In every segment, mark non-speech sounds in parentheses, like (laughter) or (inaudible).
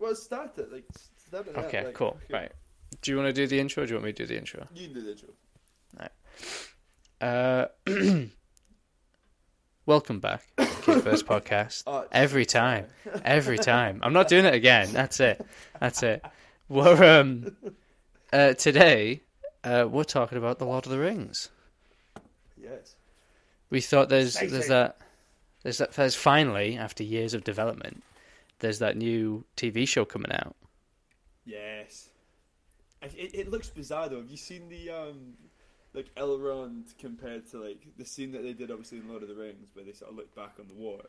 well, start it. Like, it out, Okay, like, cool. okay. Right. Do you want to do the intro? or Do you want me to do the intro? You can do the intro. Uh, (clears throat) welcome back, to Kid First (laughs) Podcast. Oh, Every time, every (laughs) time. I'm not doing it again. That's it. That's it. We're um, uh, today. Uh, we're talking about the Lord of the Rings. yes. We thought there's there's that there's that there's finally after years of development there's that new TV show coming out. Yes. It, it, looks bizarre though. Have you seen the um, like Elrond compared to like the scene that they did obviously in Lord of the Rings where they sort of look back on the war,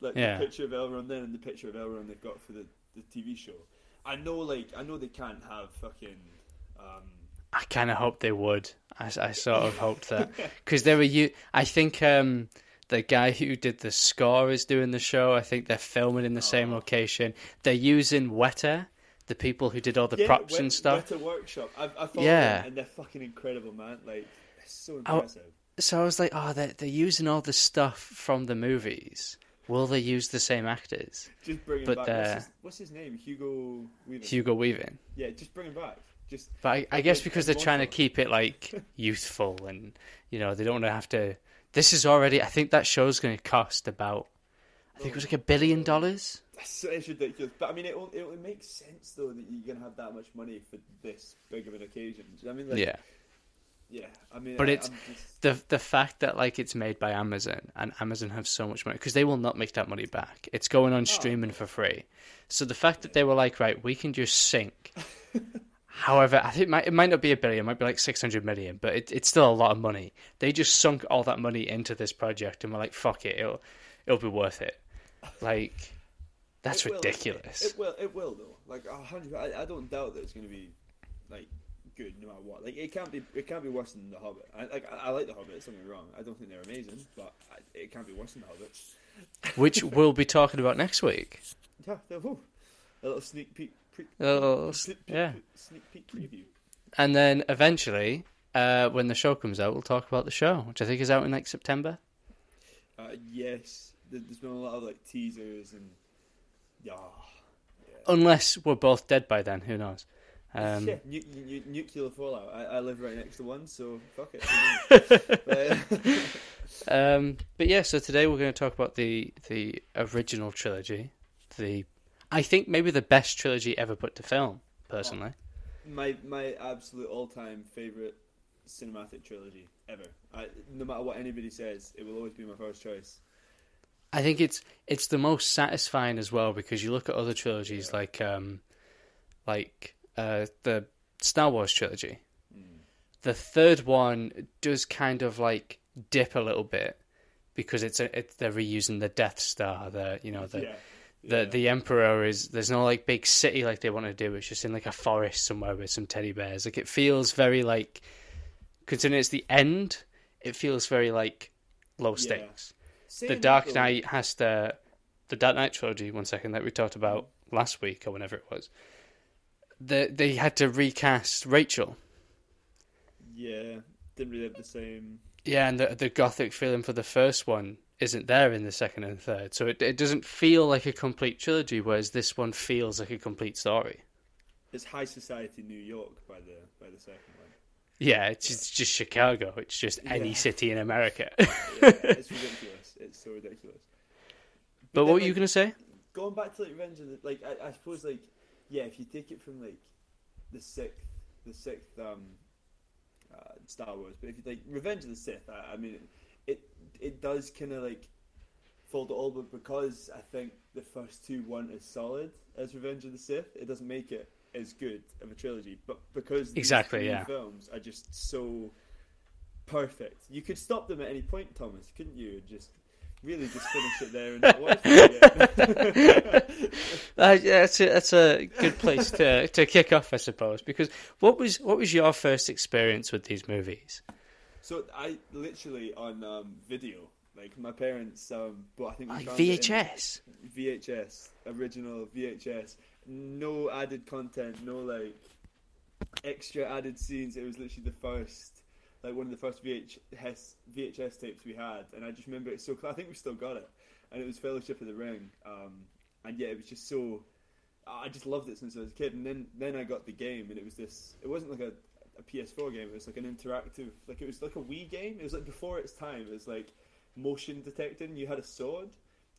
like Yeah. the picture of Elrond then and the picture of Elrond they've got for the, the TV show. I know, like I know they can't have fucking. Um, I kind of hoped they would. I, I sort of hoped that (laughs) because they were you. I think um, the guy who did the score is doing the show. I think they're filming in the same Oh. location. They're using Weta, the people who did all the yeah, props Wet- and stuff. Weta Workshop. I, I Yeah. them and they're fucking incredible, man. Like it's so impressive. So I was like, oh, they're they're using all the stuff from the movies. Will they use the same actors? just bring him but, back. uh, what's, his, what's his name? Hugo Weaving. Hugo Weaving. Yeah, just bring him back. Just But I, I guess because they're trying to keep it like (laughs) youthful and you know they don't want to have to. This is already. I think that show's going to cost about. I think it was like a billion dollars. That's, it's ridiculous. But I mean, it only, it only makes sense though that you're gonna have that much money for this big of an occasion. Do you know what I mean? Like, Yeah, yeah. I mean, But I, it's- just, the the fact that like it's made by Amazon and Amazon have so much money because they will not make that money back. It's going on oh, streaming for free. So the fact that they were like, right, we can just sink. (laughs) However, I think it might, it might not be a billion, it might be like six hundred million, but it, it's still a lot of money. They just sunk all that money into this project and were like, "Fuck it, it'll it'll be worth it." Like, that's it will. ridiculous. It will. It will though. Like hundred. I, I don't doubt that it's gonna be like good no matter what. Like it can't be. It can't be worse than the Hobbit. I like. I, I like the Hobbit. Get me wrong. I don't think they're amazing, but I, it can't be worse than the Hobbit. Which we'll be talking about next week. (laughs) Yeah. A little sneak peek. Pre- little- sneak peek, yeah. Sneak peek preview. And then eventually, uh, when the show comes out, we'll talk about the show, which I think is out in like September. Uh, yes, there- there's been a lot of like teasers and yeah, Unless we're both dead by then, who knows? Um, yeah, nu- nu- nuclear fallout. I, I live right next to one, so fuck it. (laughs) But, um, but yeah, so today we're going to talk about the the original trilogy, the I think maybe the best trilogy ever put to film, personally. my my absolute all time favorite cinematic trilogy ever. I, no matter what anybody says, it will always be my first choice. I think it's it's the most satisfying as well because you look at other trilogies like um, like uh, the Star Wars trilogy. The third one does kind of like dip a little bit because it's a, it's they're reusing the Death Star. The you know the yeah, the yeah. the Emperor is there's no like big city like they want to do. It's just in like a forest somewhere with some teddy bears. Like it feels very like considering it's the end. It feels very like low stakes. Saying The Dark Knight has to the Dark Knight trilogy. One second that we talked about last week or whenever it was. The, they had to recast Rachel. Yeah, didn't really have the same. Yeah, and the the gothic feeling for the first one isn't there in the second and third, so it it doesn't feel like a complete trilogy. Whereas this one feels like a complete story. It's high society New York by the by the second one. Yeah, it's just, just Chicago. It's just any Yeah. city in America. Yeah, (laughs) it's ridiculous. It's so ridiculous. but then, what were like, you going to say? going back to like Revenge of the like I, I suppose like yeah if you take it from like the sixth the sixth um uh, Star Wars but if you like Revenge of the Sith I, I mean it it does kind of like fold to all but because I think the first two weren't as solid as Revenge of the Sith it doesn't make it as good of a trilogy but because Exactly, yeah. films are just so perfect you could stop them at any point Thomas couldn't you just really just finish it there and not watch it. (laughs) (laughs) Uh, yeah, that's a, that's a good place to to kick off, I suppose. Because what was what was your first experience with these movies? So I literally on um, video, like my parents, um, but I think we Like found it in VHS. VHS, original VHS, no added content, no like extra added scenes. It was literally the first, like one of the first VHS VHS tapes we had, and I just remember it so. I think we still got it, and it was Fellowship of the Ring. Um, and yeah, it was just so. I just loved it since I was a kid. And then then I got the game, and it was this. It wasn't like a, a PS4 game. It was like an interactive, like it was like a Wii game. It was like before its time. It was like motion detecting. You had a sword,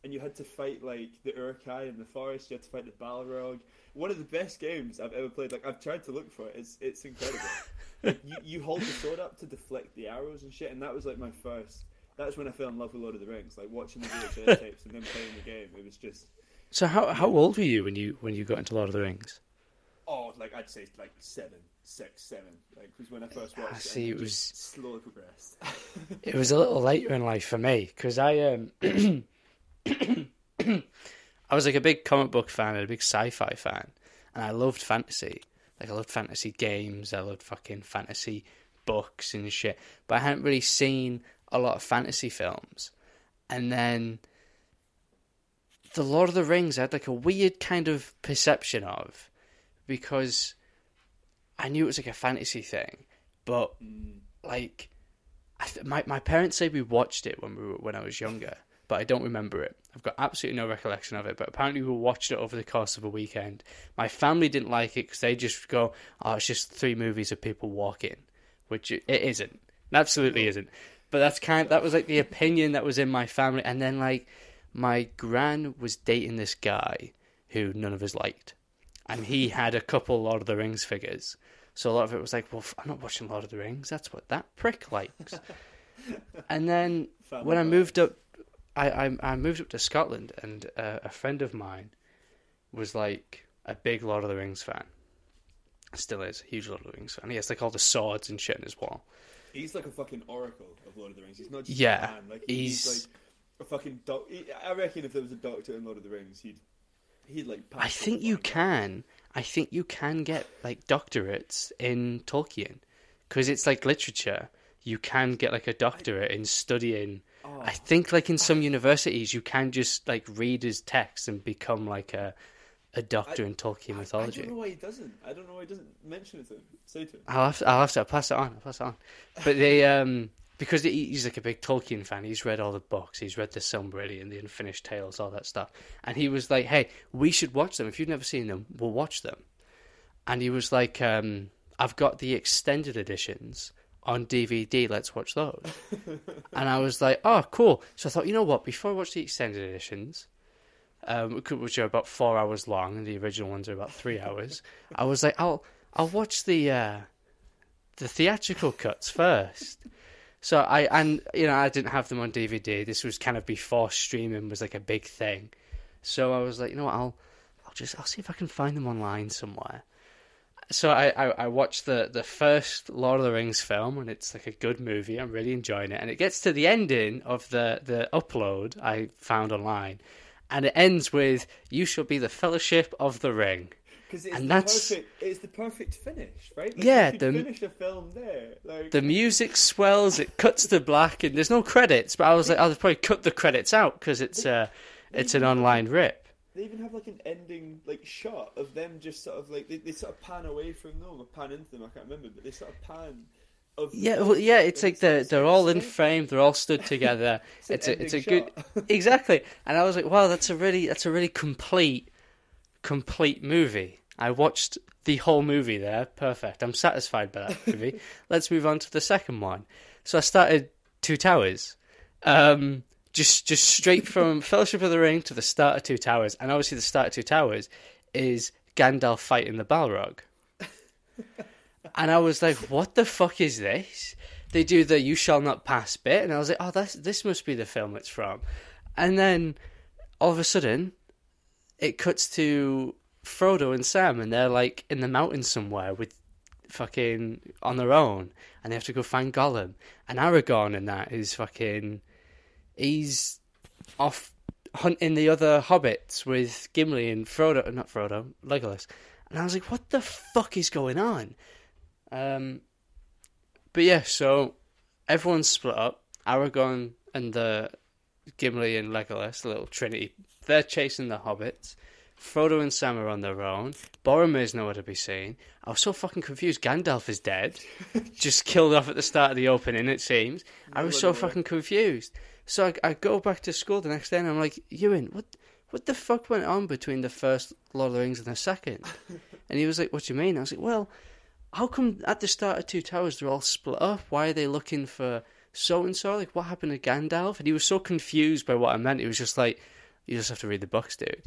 and you had to fight like the Uruk-hai in the forest. You had to fight the Balrog. One of the best games I've ever played. Like I've tried to look for it. It's it's incredible. (laughs) like, you you hold the sword up to deflect the arrows and shit, and that was like my first. That's when I fell in love with Lord of the Rings. Like watching the VHS tapes and then playing the game. It was just So how how old were you when you when you got into Lord of the Rings? Oh, like I'd say like seven, six, seven. Like was when I first watched I it. see, it was- slowly progressed. (laughs) It was a little later in life for me because I um (clears throat) I was like a big comic book fan and a big sci-fi fan, and I loved fantasy. Like I loved fantasy games, I loved fucking fantasy books and shit. But I hadn't really seen a lot of fantasy films, and then the Lord of the Rings I had like a weird kind of perception of because I knew it was like a fantasy thing, but like th- my my parents say we watched it when we were, when I was younger, but I don't remember it. I've got absolutely no recollection of it. But apparently we watched it over the course of a weekend. My family didn't like it because they just go, "Oh, it's just three movies of people walking," which it isn't. It absolutely isn't. But that's kind. That was like the opinion that was in my family, and then like my gran was dating this guy who none of us liked, and he had a couple Lord of the Rings figures. So a lot of it was like, well, I'm not watching Lord of the Rings. That's what that prick likes. (laughs) and then Family when I moved up, I, I I moved up to Scotland, and uh, a friend of mine was like a big Lord of the Rings fan. Still is a huge Lord of the Rings fan. He has like all the swords and shit in his wall. He's like a fucking oracle of Lord of the Rings. He's not just Yeah, a fan. Like he's, he's- like a fucking doc. he- I reckon if there was a doctor in Lord of the Rings, he'd he'd like. I think you can. I think you can get like doctorates in Tolkien because it's like literature. You can get like a doctorate in studying. Oh, I think like in some universities you can just like read his text and become like a a doctor in Tolkien I, I mythology. don't know why he doesn't. I don't know why he doesn't mention it to him. Say to him. I'll have to, I'll have to I'll pass it on. I'll pass it on. But they um because he's like a big Tolkien fan. He's read all the books. He's read the Silmarillion, the Unfinished Tales, all that stuff. And he was like, "Hey, we should watch them. If you've never seen them, we'll watch them." And he was like, um, "I've got the extended editions." On DVD, let's watch those. (laughs) and I was like, "Oh, cool!" So I thought, you know what? Before I watch the extended editions, um, which are about four hours long, and the original ones are about three hours, I was like, "I'll I'll watch the uh, the theatrical cuts first. So I and you know I didn't have them on DVD. This was kind of before streaming was like a big thing. So I was like, you know what, I'll I'll just I'll see if I can find them online somewhere. So I, I, I watched the, the first Lord of the Rings film and it's like a good movie. I'm really enjoying it. And it gets to the ending of the, the upload I found online and it ends with You shall be the fellowship of the ring. Because it's And the that's- perfect. It's the perfect finish, right? Like, Yeah, the- finish a film there. Like the music swells, it cuts to black, and there's no credits. But I was like, I'll probably cut the credits out because it's uh, it's an online rip. They even have like an ending like shot of them just sort of like they, they sort of pan away from them or pan into them. I can't remember, but they sort of pan. Of Yeah, well, yeah, it's like they're they're all in frame, they're all stood together. (laughs) it's a it's a good (laughs) exactly. And I was like, wow, that's a really that's a really complete complete movie. I watched the whole movie there. Perfect. I'm satisfied by that movie. (laughs) Let's move on to the second one. So I started Two Towers. Um, just just straight from Fellowship of the Ring to the start of Two Towers, and obviously the start of Two Towers is Gandalf fighting the Balrog. (laughs) and I was like, "What the fuck is this?" They do the "You shall not pass" bit, and I was like, "Oh, that's this must be the film it's from." And then all of a sudden, it cuts to Frodo and Sam, and they're like in the mountains somewhere with fucking on their own, and they have to go find Gollum. And Aragorn and that is fucking. He's off hunting the other hobbits with Gimli and Frodo, not Frodo, Legolas. And I was like, what the fuck is going on? Um, but yeah, so everyone's split up. Aragorn and the Gimli and Legolas, the little trinity, they're chasing the hobbits. Frodo and Sam are on their own. Boromir's nowhere to be seen. I was so fucking confused. Gandalf is dead. (laughs) Just killed off at the start of the opening, it seems. I was so fucking confused. So I, I go back to school the next day and I'm like, Ewan, what what the fuck went on between the first Lord of the Rings and the second? (laughs) and he was like, what do you mean? I was like, well, how come at the start of Two Towers they're all split up? Why are they looking for so and so? Like, what happened to Gandalf? And he was so confused by what I meant. He was just like, you just have to read the books, dude.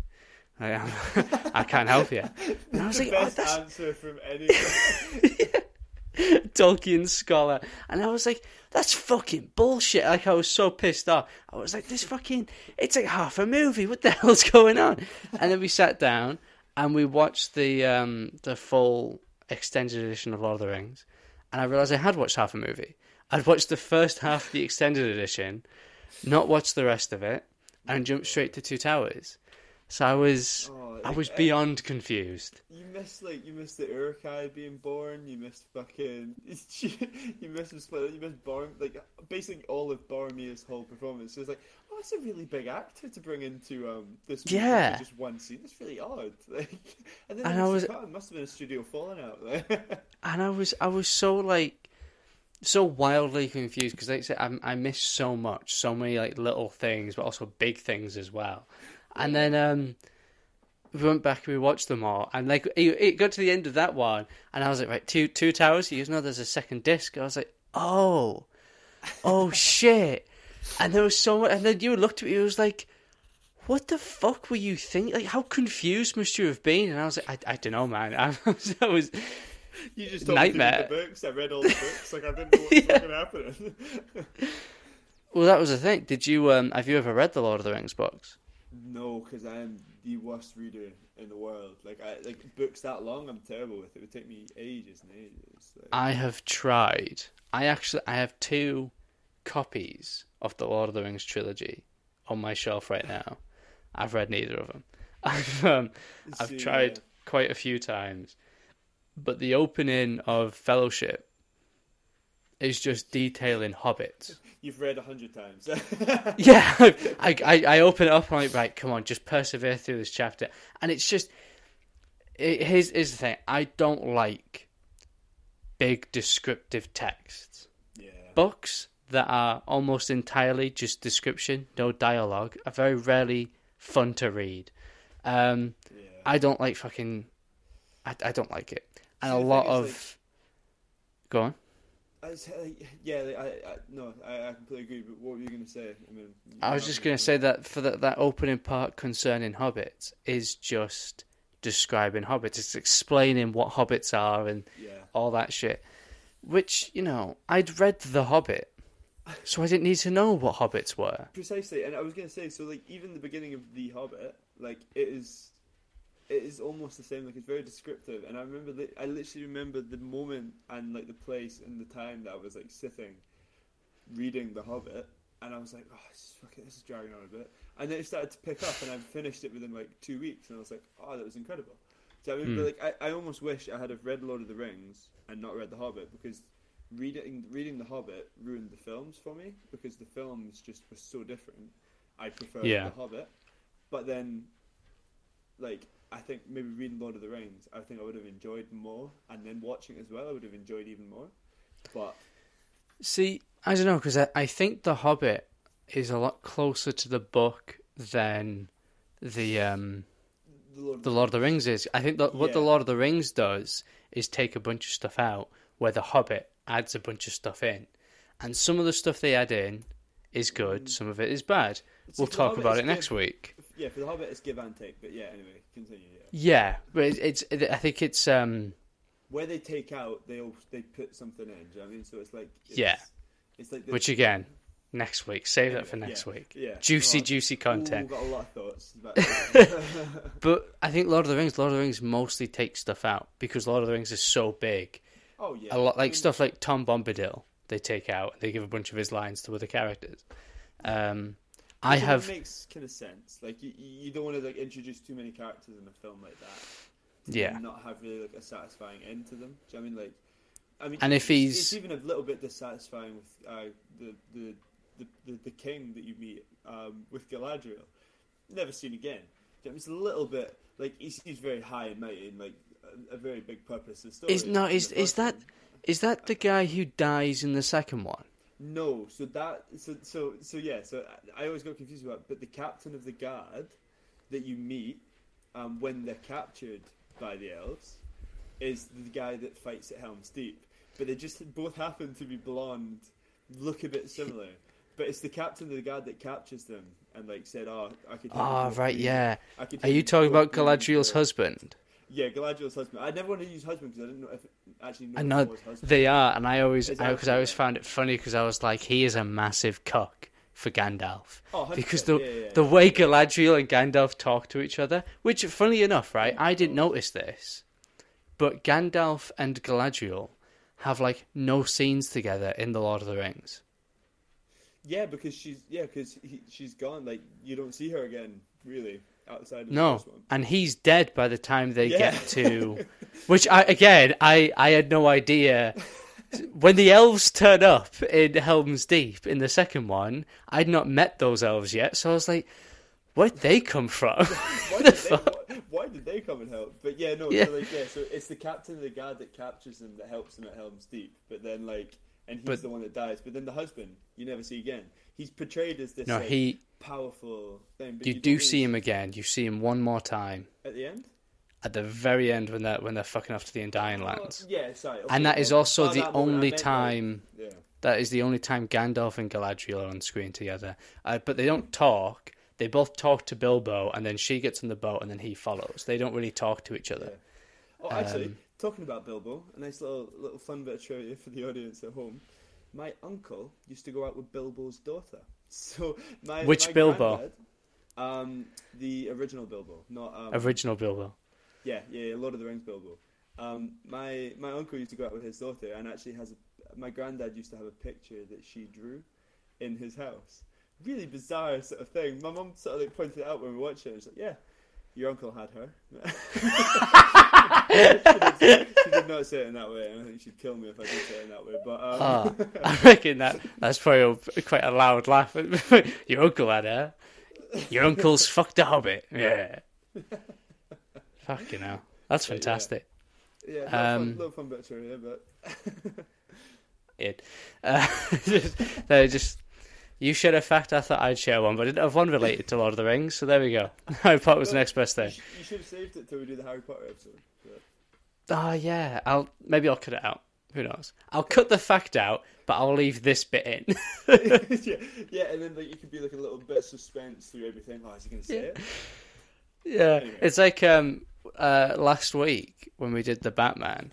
I, (laughs) I can't help you. And I was the like, oh, best that's answer from anyone. (laughs) Tolkien scholar. And I was like, that's fucking bullshit. Like, I was so pissed off. I was like, this fucking, it's like half a movie. What the (laughs) hell's going on? And then we sat down and we watched the um, the full extended edition of Lord of the Rings. And I realised I had watched half a movie. I'd watched the first half of the extended edition, not watched the rest of it, and jumped straight to Two Towers. So I was, Oh, I was eh, beyond confused. You missed like you missed the Uruk-hai being born. You missed fucking. (laughs) You missed. You missed Borm. Like basically all of Boromir's whole performance. So it's like, oh, that's a really big actor to bring into um this movie Yeah. for just one scene. That's really odd. (laughs) Like, and then And I was- it must have been a studio falling out there. (laughs) and I was I was so like so wildly confused because like I said I, I missed so much, so many like little things, but also big things as well. And then um, we went back and we watched them all, and like it, it got to the end of that one, and I was like, right, two two towers. He goes, no, there's a second disc. I was like, oh, oh (laughs) shit. And there was so much, and then you looked at me, it was like. What the fuck were you thinking? Like, how confused must you have been? And I was like, I, I don't know, man. (laughs) I was, I was you just told me Nightmare. the books. I read all the books. Like I didn't know what (laughs) was Yeah. fucking happening. Well, that was the thing. Did you um have you ever read the Lord of the Rings books? No, because I am the worst reader in the world. Like I like books that long. I'm terrible with it. It would take me ages and ages. Like, I have tried. I actually I have two copies of the Lord of the Rings trilogy on my shelf right now. I've read neither of them. (laughs) I've um, I've See, tried yeah. quite a few times, but the opening of Fellowship is just detailing hobbits. You've read a hundred times. (laughs) Yeah, I, I, I open it up and I'm like, right, come on, just persevere through this chapter. And it's just, it, here's, here's the thing I don't like big descriptive texts. yeah. Books that are almost entirely just description, no dialogue, are very rarely fun to read. Um, yeah. I don't like fucking, I, I don't like it. And See, a lot of, like- go on. I was, uh, yeah, I, I no, I, I completely agree. But what were you going to say? I mean, I was just going to say that for that that opening part concerning hobbits is just describing hobbits. It's explaining what hobbits are and Yeah. all that shit. Which you know, I'd read The Hobbit, so I didn't need to know what hobbits were. Precisely, and I was going to say, so like even the beginning of the Hobbit, like it is, it is almost the same. Like it's very descriptive, and I remember, li- I literally remember the moment and like the place and the time that I was like sitting, reading the Hobbit, and I was like, oh, this is, this is dragging on a bit, and then it started to pick up, and I finished it within like two weeks, and I was like, oh, that was incredible. So I Hmm. but, like I, I almost wish I had have read Lord of the Rings and not read the Hobbit because reading reading the Hobbit ruined the films for me because the films just were so different. I preferred Yeah. the Hobbit, but then, like I think maybe reading Lord of the Rings, I think I would have enjoyed more, and then watching it as well, I would have enjoyed even more. But See, I don't know because I, I think The Hobbit is a lot closer to the book than the um the Lord, the Lord of the Rings is. I think that what the Lord of the Rings does is take a bunch of stuff out, where the Hobbit adds a bunch of stuff in, and some of the stuff they add in is good, some of it is bad. We'll talk about it next week. Yeah, for the Hobbit, it's give and take. But yeah, anyway, continue. Yeah. Yeah, but it, it's it, I think it's um Where they take out, they all they put something in. Do you know what I mean? So it's like it's, Yeah. it's like the, which again next week. Save that for next yeah, week. Yeah, Juicy, Oh, juicy ooh, content. got a lot of thoughts. About. (laughs) But I think Lord of the Rings, Lord of the Rings mostly takes stuff out because Lord of the Rings is so big. oh yeah, a lot I like mean, stuff like Tom Bombadil they take out and they give a bunch of his lines to other characters. Um, I have makes kind of sense. Like you, you don't want to like introduce too many characters in a film like that. Yeah. and not have really like a satisfying end to them. Do you know what I mean like? I mean, And if he's- it's even a little bit dissatisfying with uh, the, the, the the the king that you meet um, with Galadriel, never seen again. Do you know, It's a little bit like he seems very high and mighty and like a, a very big purpose. of the Is- story no, is- is that- one. is that the guy who dies in the second one? No, so that so so so yeah. So I, I always got confused about, it, but the captain of the guard that you meet um, when they're captured by the elves is the guy that fights at Helm's Deep. But they just both happen to be blonde, look a bit similar. But it's the captain of the guard that captures them and like said, "Oh, I could." Ah, a right, yeah. Are you talking about Galadriel's for-" husband? Yeah, Galadriel's husband. I never wanted to use husband because I didn't know if actually know I know was husband. they are, and I always because that I always found it funny because I was like, he is a massive cock for Gandalf. Oh, because the yeah, yeah, the yeah. way Galadriel and Gandalf talk to each other, which funny enough, right? I didn't notice this, but Gandalf and Galadriel have like no scenes together in the Lord of the Rings. Yeah, because she's yeah, because she's gone. Like you don't see her again, really, outside of the No, first one. and he's dead by the time they Yeah. get to, (laughs) which I again I I had no idea. When the elves turn up in Helm's Deep in the second one, I'd not met those elves yet, so I was like, "Where'd they come from?" (laughs) Why the did, they, why, why did they come and help? But yeah, no, Yeah. So like yeah, so it's the captain of the guard that captures them that helps them at Helm's Deep. But then like, and he's But- the one that dies. But then the husband, you never see again. He's portrayed as this No, like, he. powerful thing. You don't do see him again. You see him one more time at the end. at the very end when they're when they're fucking off to the Undying Oh, Lands. yeah, sorry. okay, And that is also the only meant, like, time. yeah. That is the only time Gandalf and Galadriel are on screen together. Uh, but they don't talk. They both talk to Bilbo, and then she gets on the boat, and then he follows. They don't really talk to each other. Oh, actually, Um, talking about Bilbo, a nice little little fun bit of trivia for the audience at home. My uncle used to go out with Bilbo's daughter. (laughs) So my Which my Bilbo? Um, the original Bilbo, not um, Original Bilbo. yeah, yeah, Lord of the Rings Bilbo. Um, my my uncle used to go out with his daughter, and actually has a. My granddad used to have a picture that she drew in his house. Really bizarre sort of thing. My mum sort of like pointed it out when we were watching. it. She's like, "Yeah, your uncle had her." (laughs) did not say it in that way, and I think she'd kill me if I did say it in that way. But um, Ah, (laughs) I reckon that that's probably a, quite a loud laugh. (laughs) Your uncle had her. Your uncle's fucked a hobbit. Yeah. Fucking hell. That's But yeah. fantastic. yeah, little, Um, fun, little fun bit but (laughs) It. Uh, just, no, just you shared a fact. I thought I'd share one, but I didn't have one related to Lord of the Rings. So there we go. Harry Potter was the next best thing. you should have saved it till we do the Harry Potter episode. Oh yeah, I'll maybe I'll cut it out. Who knows? I'll cut the fact out, but I'll leave this bit in. (laughs) (laughs) yeah, yeah, and then like you could be like a little bit of suspense through everything. Oh, is he going to say it? Yeah, Anyway. it's like um uh last week when we did the Batman,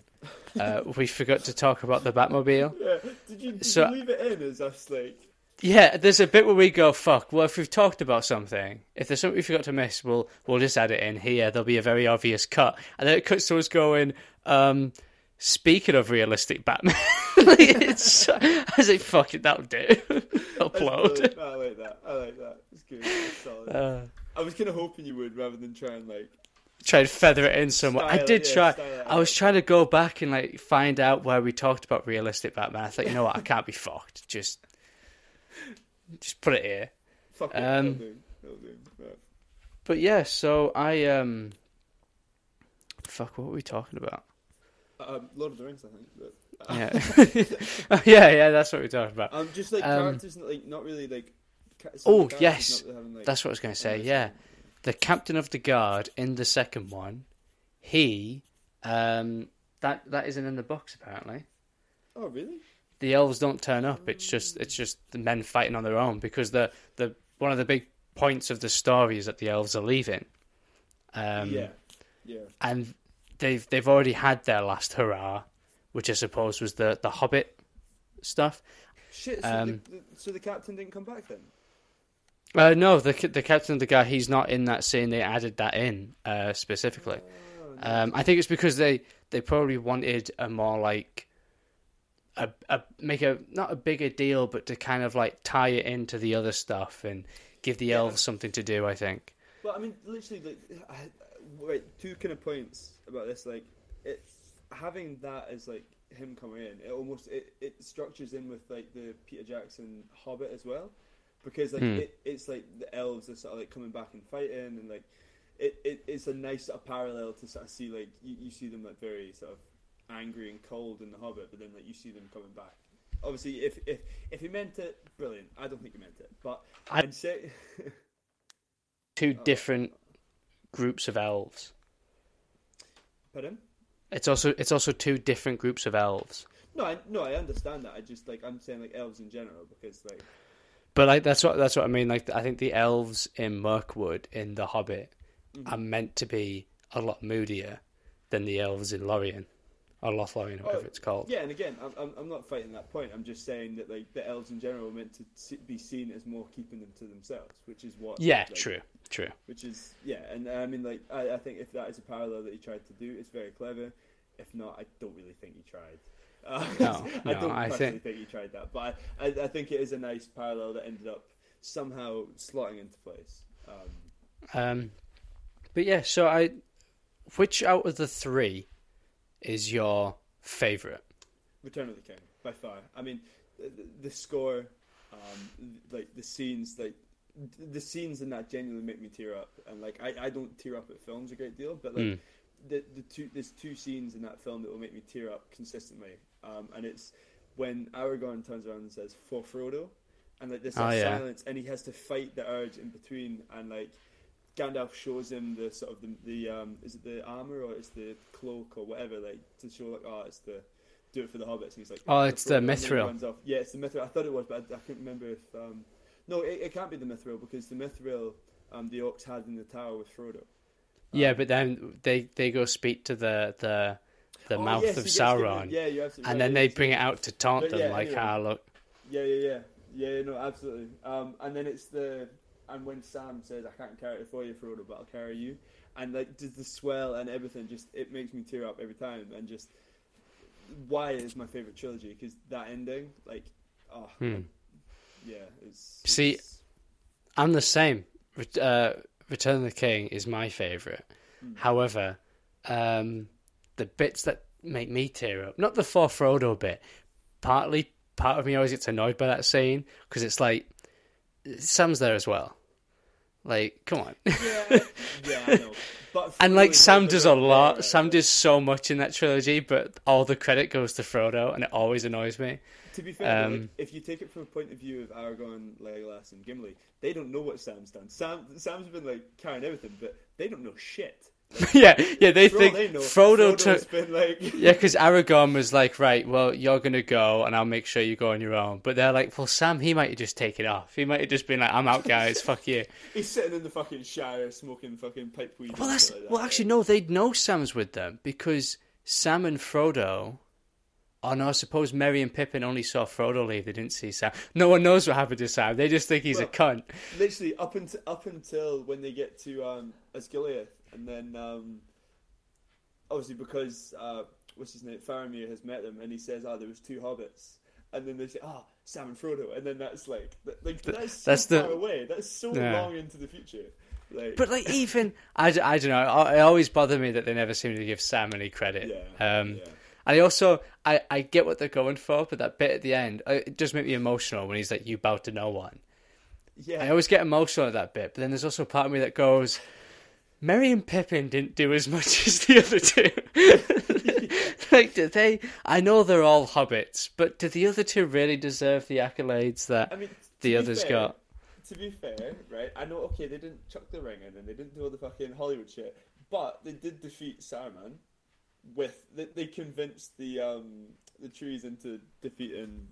uh, we forgot to talk about the Batmobile. (laughs) Yeah. Did you, did So- you leave it in as us like? Yeah, there's a bit where we go, fuck. Well, if we've talked about something, if there's something we forgot to miss, we'll we'll just add it in here. There'll be a very obvious cut, and then it cuts to us going. Um, speaking of realistic Batman, (laughs) it's, I was like, fuck it, that'll do. (laughs) Upload. I like that. I like that. It's good. It's solid. Uh, I was kind of hoping you would, rather than try and like. try and feather it in somewhere. I Style did yeah, try. style I was trying to go back and like find out where we talked about realistic Batman. I thought, you know what, I can't be fucked. Just, just put it here. Fuck it. Um, that'll do. That'll do. Right. But yeah, so I um, fuck, what were we talking about? Um, Lord of the Rings, I think. But, Yeah, (laughs) (laughs) yeah, yeah. That's what we're talking about. um, just like Um, characters, like not really like. Oh, yes. really having, like, That's what I was going to say. Yeah, the captain of the guard in the second one, he, um, that that isn't in the box apparently. Oh really? The elves don't turn up. It's just it's just the men fighting on their own because the the one of the big points of the story is that the elves are leaving. Um, yeah. Yeah. and they've they've already had their last hurrah, which I suppose was the the Hobbit stuff. Shit. So, Um, the, so the captain didn't come back then. Uh, no, the the captain of the guy he's not in that scene. They added that in uh, specifically. Oh. Um, I think it's because they they probably wanted a more like a, a make a not a bigger deal, but to kind of like tie it into the other stuff and give the Yeah. elves something to do. I think. Well, I mean, literally, like, I, wait, two kind of points about this. Like, it having that as like him coming in, it almost it, it structures in with like the Peter Jackson Hobbit as well, because like Hmm. it, it's like the elves are sort of like coming back and fighting, and like it, it it's a nice sort of parallel to sort of see like you, you see them like very sort of angry and cold in the Hobbit, but then like you see them coming back. Obviously, if if if he meant it, brilliant. I don't think he meant it, but I- I'd say. (laughs) Two Oh. different groups of elves. Pardon? It's also it's also two different groups of elves. No, I, no, I understand that. I just like I'm saying like elves in general because like But like that's what that's what I mean. Like I think the elves in Mirkwood in The Hobbit Mhm. are meant to be a lot moodier than the elves in Lorien or Lothlorien, or whatever Oh, it's called. yeah, and again, I'm, I'm not fighting that point. I'm just saying that like the elves in general are meant to be seen as more keeping them to themselves, which is what Yeah, like, true, true. Which is yeah, and I mean like I, I think if that is a parallel that he tried to do, it's very clever. If not, I don't really think he tried. Uh, (laughs) No, I no, don't I think- think he tried that, but I, I, I think it is a nice parallel that ended up somehow slotting into place. Um, Um, but yeah, so I, which out of the three is your favorite? Return of the King by far. I mean, the, the score, um, like the scenes, like the scenes in that genuinely make me tear up. And like I, I don't tear up at films a great deal, but like Mm. the the two there's two scenes in that film that will make me tear up consistently. Um, and it's when Aragorn turns around and says "For Frodo," and like this Oh, like, yeah. silence, and he has to fight the urge in between, and like. Gandalf shows him the sort of the, the um is it the armor or it's the cloak or whatever like to show like oh it's the do it for the hobbits and he's like Oh, "For it's Frodo," the and then he mithril. yeah it's the mithril I thought it was but I, I couldn't remember if um no it, it can't be the mithril because the mithril um the orcs had in the tower with Frodo Yeah, Um, but then they they go speak to the the the oh, mouth yes, of he gets given- Sauron, yeah you're absolutely and right, then yeah, they bring it out to taunt But them, yeah, like, anyway. ah, look, Yeah, yeah, yeah, yeah. yeah, No, absolutely. Um, and then it's the and when Sam says, "I can't carry it for you, Frodo, but I'll carry you," and like does the swell and everything, just it makes me tear up every time. And just why is my favorite trilogy because that ending, like, oh, Hmm. yeah, it's See, it's- I'm the same. Uh, Return of the King is my favorite. Hmm. However, um, the bits that make me tear up, not the for Frodo bit, partly part of me always gets annoyed by that scene because it's like Sam's there as well. Like, come on. yeah, (laughs) yeah, I know. But And like Sam does a lot. Sam does so much in that trilogy, but all the credit goes to Frodo, and it always annoys me. To be fair, Um, like, if you take it from a point of view of Aragorn, Legolas, and Gimli, they don't know what Sam's done. Sam, Sam's been like carrying everything, but they don't know shit. (laughs) yeah, yeah. They For think they know, Frodo Frodo's took. like, (laughs) Yeah, because Aragorn was like, right, well, you're gonna go, and I'll make sure you go on your own. But they're like, well, Sam, he might have just taken off. He might have just been like, I'm out, guys. (laughs) Fuck you. He's sitting in the fucking shower smoking fucking pipe weed. Well, that's like that, well, right? actually, no. They'd know Sam's with them because Sam and Frodo. Oh no! I suppose Merry and Pippin only saw Frodo leave. They didn't see Sam. No one knows what happened to Sam. They just think he's a cunt. literally up until up until when they get to um, Osgiliath, and then um, obviously because uh, what's his name, Faramir has met them, and he says, "Oh, there was two hobbits," and then they say, "Oh, Sam and Frodo," and then that's like, like that's so that's the- far away. That's so Yeah. long into the future. Like, But like, even I, I don't know. It always bothered me that they never seem to give Sam any credit. yeah, Um, yeah. And I also I, I get what they're going for, but that bit at the end uh, it does make me emotional when he's like, "You bow to no one." yeah. I always get emotional at that bit, but then there's also a part of me that goes, Merry and Pippin didn't do as much (laughs) as the other two. (laughs) like, did they? I know they're all hobbits, but do the other two really deserve the accolades that I mean, the others fair, got? To be fair, right? I know. Okay, they didn't chuck the ring in, and they didn't do all the fucking Hollywood shit, but they did defeat Saruman. With they, they convinced the um the trees into defeating.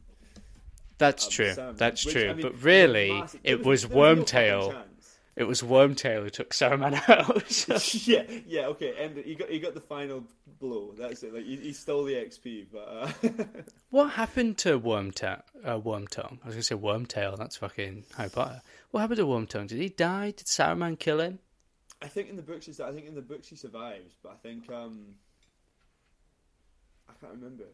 That's um, true. Saruman, That's which, true. I mean, but really, massive. There it was there no Wormtail. chance. It was Wormtail who took Saruman (laughs) out. (laughs) yeah, yeah, okay, and he got he got the final blow. That's it. Like he, he stole the XP, but uh, (laughs) what happened to Wormtail? Uh, Wormtongue. I was going to say Wormtail. That's fucking Harry Potter. What happened to Wormtongue? Did he die? Did Saruman kill him? I think in the books he's I think in the books he survives, but I think um I can't remember.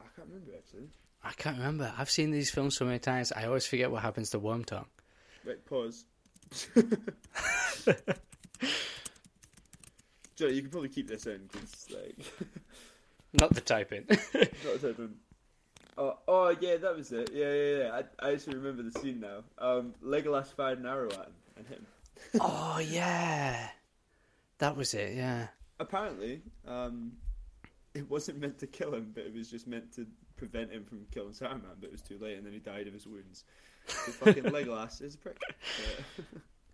I can't remember actually. I can't remember. I've seen these films so many times. I always forget what happens to Wormtongue. Right, pause. (laughs) Joe, you can probably keep this in because like (laughs) Not the typing. (laughs) not typing. Oh, oh yeah, that was it. Yeah, yeah, yeah. I, I actually remember the scene now. Um, Legolas fired an arrow at him and him. oh yeah, that was it. Yeah. Apparently, um, it wasn't meant to kill him, but it was just meant to prevent him from killing Saruman. But it was too late, and then he died of his wounds. Fucking Legolas is a prick. (laughs)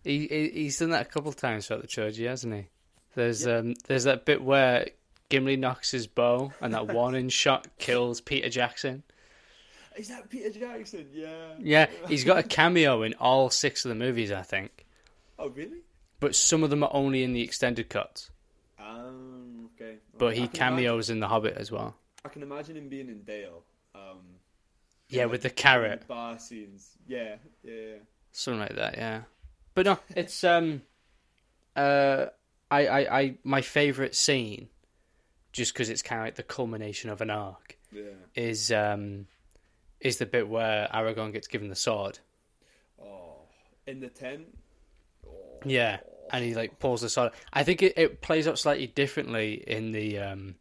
He, he he's done that a couple of times throughout the trilogy, hasn't he? There's um there's that bit where Gimli knocks his bow and that one (laughs) warning shot kills Peter Jackson. Is that Peter Jackson? Yeah. Yeah, he's got a cameo in all six of the movies, I think. Oh really? But some of them are only in the extended cuts. Um. Okay. But he cameos in The Hobbit as well. I can imagine him being in Dale. Um. Yeah, with the carrot. bar scenes. Yeah. Yeah. yeah. Something like that, yeah. But no, it's um, uh, I, I, I, my favorite scene, just because it's kind of like the culmination of an arc, Yeah. is um, is the bit where Aragorn gets given the sword. Oh. In the tent. Oh. Yeah, and he like pulls the sword. I think it, it plays out slightly differently in the um,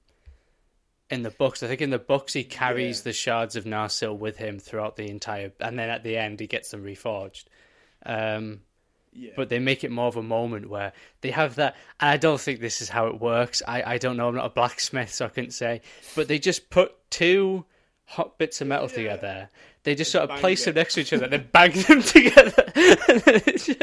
in the books. I think in the books he carries Yeah. the shards of Narsil with him throughout the entire, and then at the end he gets them reforged. Um, Yeah. but they make it more of a moment where they have that and i don't think this is how it works i, I don't know i'm not a blacksmith so i couldn't say but they just put two hot bits of metal Yeah. together they just sort of place them next to each other and then bang (laughs) them together (laughs) it's just,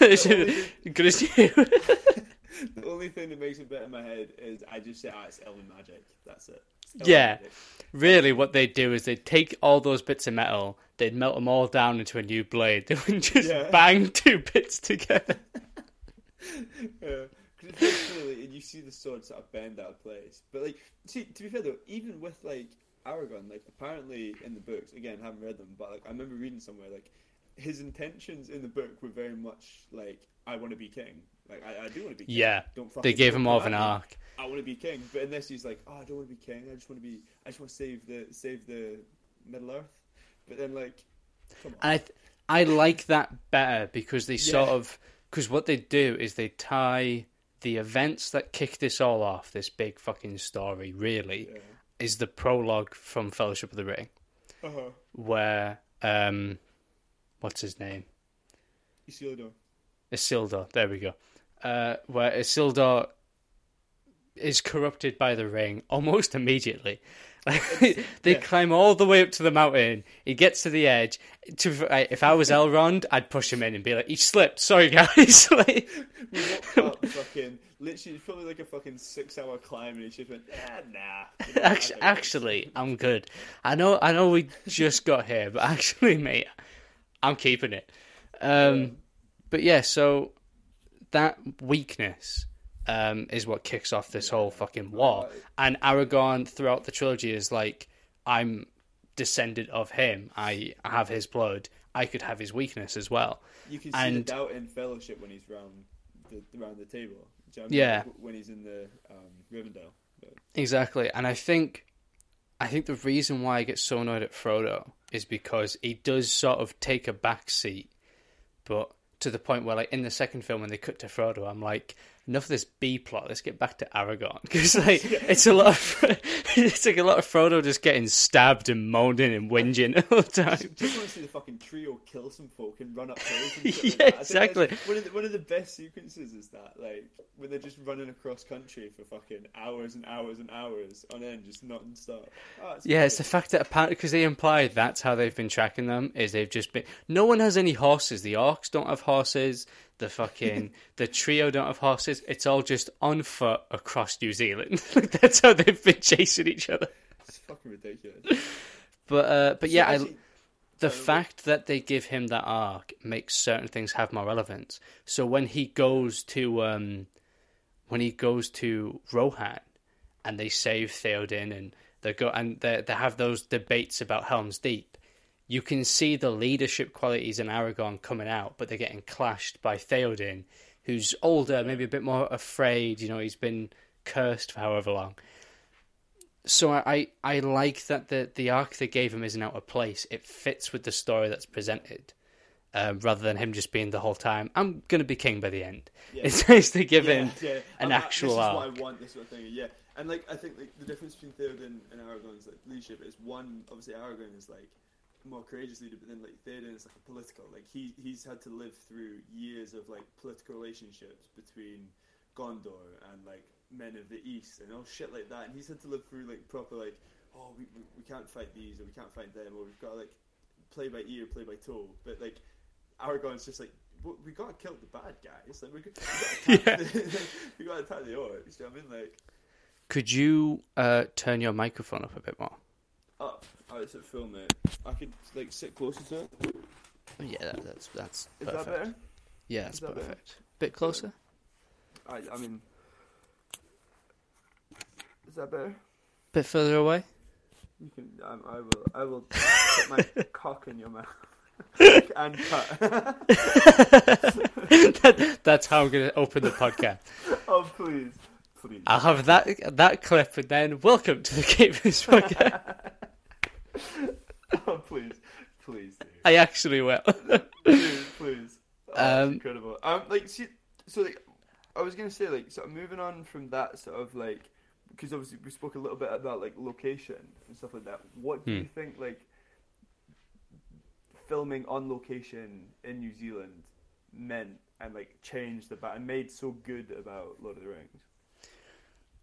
it's just good as you (laughs) the only thing that makes it better in my head is I just say, ah, it's Elven magic. That's it. Yeah. magic. really what they'd do is they'd take all those bits of metal they'd melt them all down into a new blade (laughs) they would just Yeah. bang two bits together (laughs) Yeah. Literally, and you see the sword sort of bend out of place. But like, see, to be fair though, even with like Aragorn, like apparently in the books, again, haven't read them, but like I remember reading somewhere like his intentions in the book were very much like I want to be king. Like I, I do want to be king. yeah Don't they gave him more of an arc I want to be king. But in this, he's like, oh, I don't want to be king. I just want to be. I just want to save the save the Middle Earth. But then like, come on. I th- I like that better because they sort of because what they do is they tie the events that kick this all off, this big fucking story, really, yeah. is the prologue from Fellowship of the Ring, Uh-huh. where um, what's his name? Isildur. Isildur. There we go. Uh, where Isildur is corrupted by the ring almost (laughs) immediately. Like, (laughs) they yeah. climb all the way up to the mountain. He gets to the edge. To, like, if I was Elrond, I'd push him in and be like, "He slipped. Sorry, (laughs) guys." like, We walked up fucking literally it's probably like a fucking six hour climb and he just went, ah nah. You know, actually, actually, I'm good. I know, I know, we just got here, but actually, mate, I'm keeping it. Um, but yeah, so that weakness um, is what kicks off this whole fucking war. And Aragorn throughout the trilogy is like, I'm descended of him. I have his blood. I could have his weakness as well. You can see and- the doubt in fellowship when he's round the round the table. You know what mean? Yeah. When he's in the um, Rivendell. But, Exactly, and I think, I think the reason why I get so annoyed at Frodo is because he does sort of take a back seat, but to the point where, like in the second film, when they cut to Frodo, I'm like, enough of this B plot. Let's get back to Aragorn (laughs) because like it's a lot of (laughs) it's like a lot of Frodo just getting stabbed and moaning and whinging all the time. just want to see the fucking trio kill some folk and run up hills. And (laughs) like Yeah, think exactly. One of, the, one of the best sequences is that, like, when they're just running across country for fucking hours and hours and hours on end, just non-stop. Oh, it's Yeah, it's the fact that apparently because they imply that's how they've been tracking them is they've just been. No one has any horses. The orcs don't have horses. The fucking the trio don't have horses. It's all just on foot across New Zealand. (laughs) Like, that's how they've been chasing each other. It's fucking ridiculous. But uh, but yeah, So I, actually- the sorry, fact that they give him that arc makes certain things have more relevance. So when he goes to um, when he goes to Rohan and they save Theoden and they go and they they have those debates about Helm's Deep, you can see the leadership qualities in Aragorn coming out, but they're getting clashed by Theoden, who's older, maybe a bit more afraid. You know, he's been cursed for however long. So I, I, I like that the, the arc they gave him isn't out of place. It fits with the story that's presented, um, rather than him just being the whole time. I'm gonna be king by the end. Yeah. (laughs) It's nice to give yeah, him yeah. an I'm- actual this is arc. what I want. This sort of thing. Yeah, and like I think like the difference between Theoden and Aragorn's like leadership is one. Obviously, Aragorn is like more courageous leader, but then like Theoden is like a political. Like he he's had to live through years of like political relationships between Gondor and like men of the East and all shit like that, and he's had to live through like proper like oh we we, we can't fight these or we can't fight them or we've got to like play by ear, play by toe, but like. Aragorn's just like we, we gotta kill the bad guys. Like we, got- we gotta (laughs) attack, the, we gotta attack the orcs. You know what I mean? Like, Could you uh, turn your microphone up a bit more? up. Oh, it's at full, mate. I could like sit closer to it. Yeah, that, that's that's Is perfect. that better? Yeah, that's Is that better? perfect. Bit closer. I, I mean, is that better? Bit further away. You can. Um, I will. I will put my (laughs) cock in your mouth (laughs) and cut. that, that's how I'm going to open the podcast. (laughs) oh please, please. I'll have that that clip, and then welcome to the Gamers podcast. (laughs) oh please, please, dude. I actually will. please, please. Oh, that's Um, incredible. Um, like, see, so like, I was gonna say, like, sort of moving on from that, sort of like, because obviously we spoke a little bit about like location and stuff like that. What do Hmm. you think, like, filming on location in New Zealand meant and like changed about and made so good about Lord of the Rings?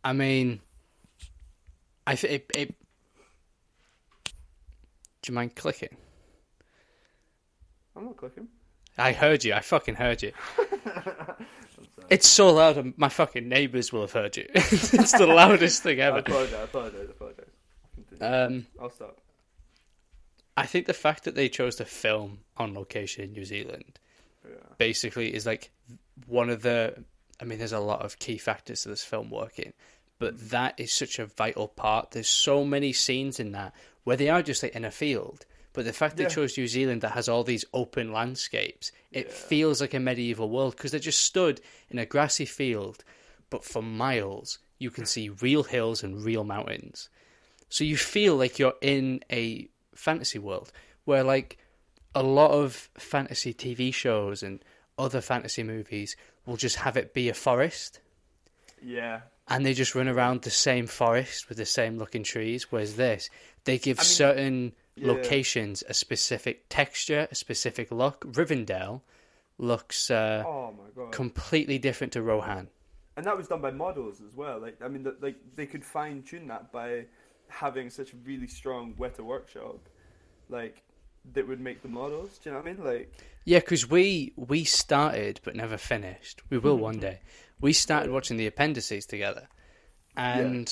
I mean, I th- it, it. Do you mind clicking? I'm not clicking. I heard you. I fucking heard you. (laughs) (laughs) It's so loud, my fucking neighbours will have heard you. (laughs) it's the loudest thing ever. I apologize. I apologize. I apologize. Um, I'll stop. I think the fact that they chose to film on location in New Zealand Yeah. basically is like one of the. I mean, there's a lot of key factors to this film working, but that is such a vital part. There's so many scenes in that where they are just like in a field, but the fact Yeah. they chose New Zealand that has all these open landscapes, it Yeah. feels like a medieval world because they're just stood in a grassy field, but for miles you can see real hills and real mountains. So you feel like you're in a fantasy world where like a lot of fantasy TV shows and other fantasy movies will just have it be a forest Yeah. and they just run around the same forest with the same looking trees whereas this they give I mean, certain yeah. locations a specific texture a specific look rivendell looks uh, Oh my god. completely different to rohan and that was done by models as well. Like I mean, that like they could fine tune that by having such a really strong Weta workshop, like that would make the models. Do you know what I mean? Like Yeah, because we we started but never finished. We will one day. We started watching the appendices together, and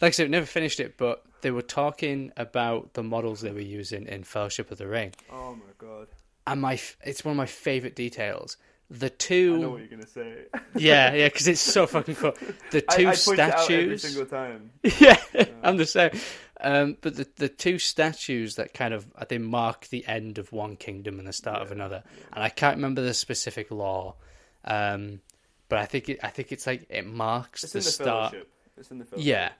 like I said, we never finished it. But they were talking about the models they were using in Fellowship of the Ring, oh my god, and my it's one of my favorite details. The I know two, what you're gonna say. (laughs) yeah, yeah, because it's so fucking cool. The (laughs) two I it out every statues, single time. (laughs) yeah, I'm the same. Um, but the the two statues that kind of they mark the end of one kingdom and the start of Yeah, another, and I can't remember the specific law, um, but I think it, I think it's like it marks It's the, the start. It's in the fellowship. Yeah.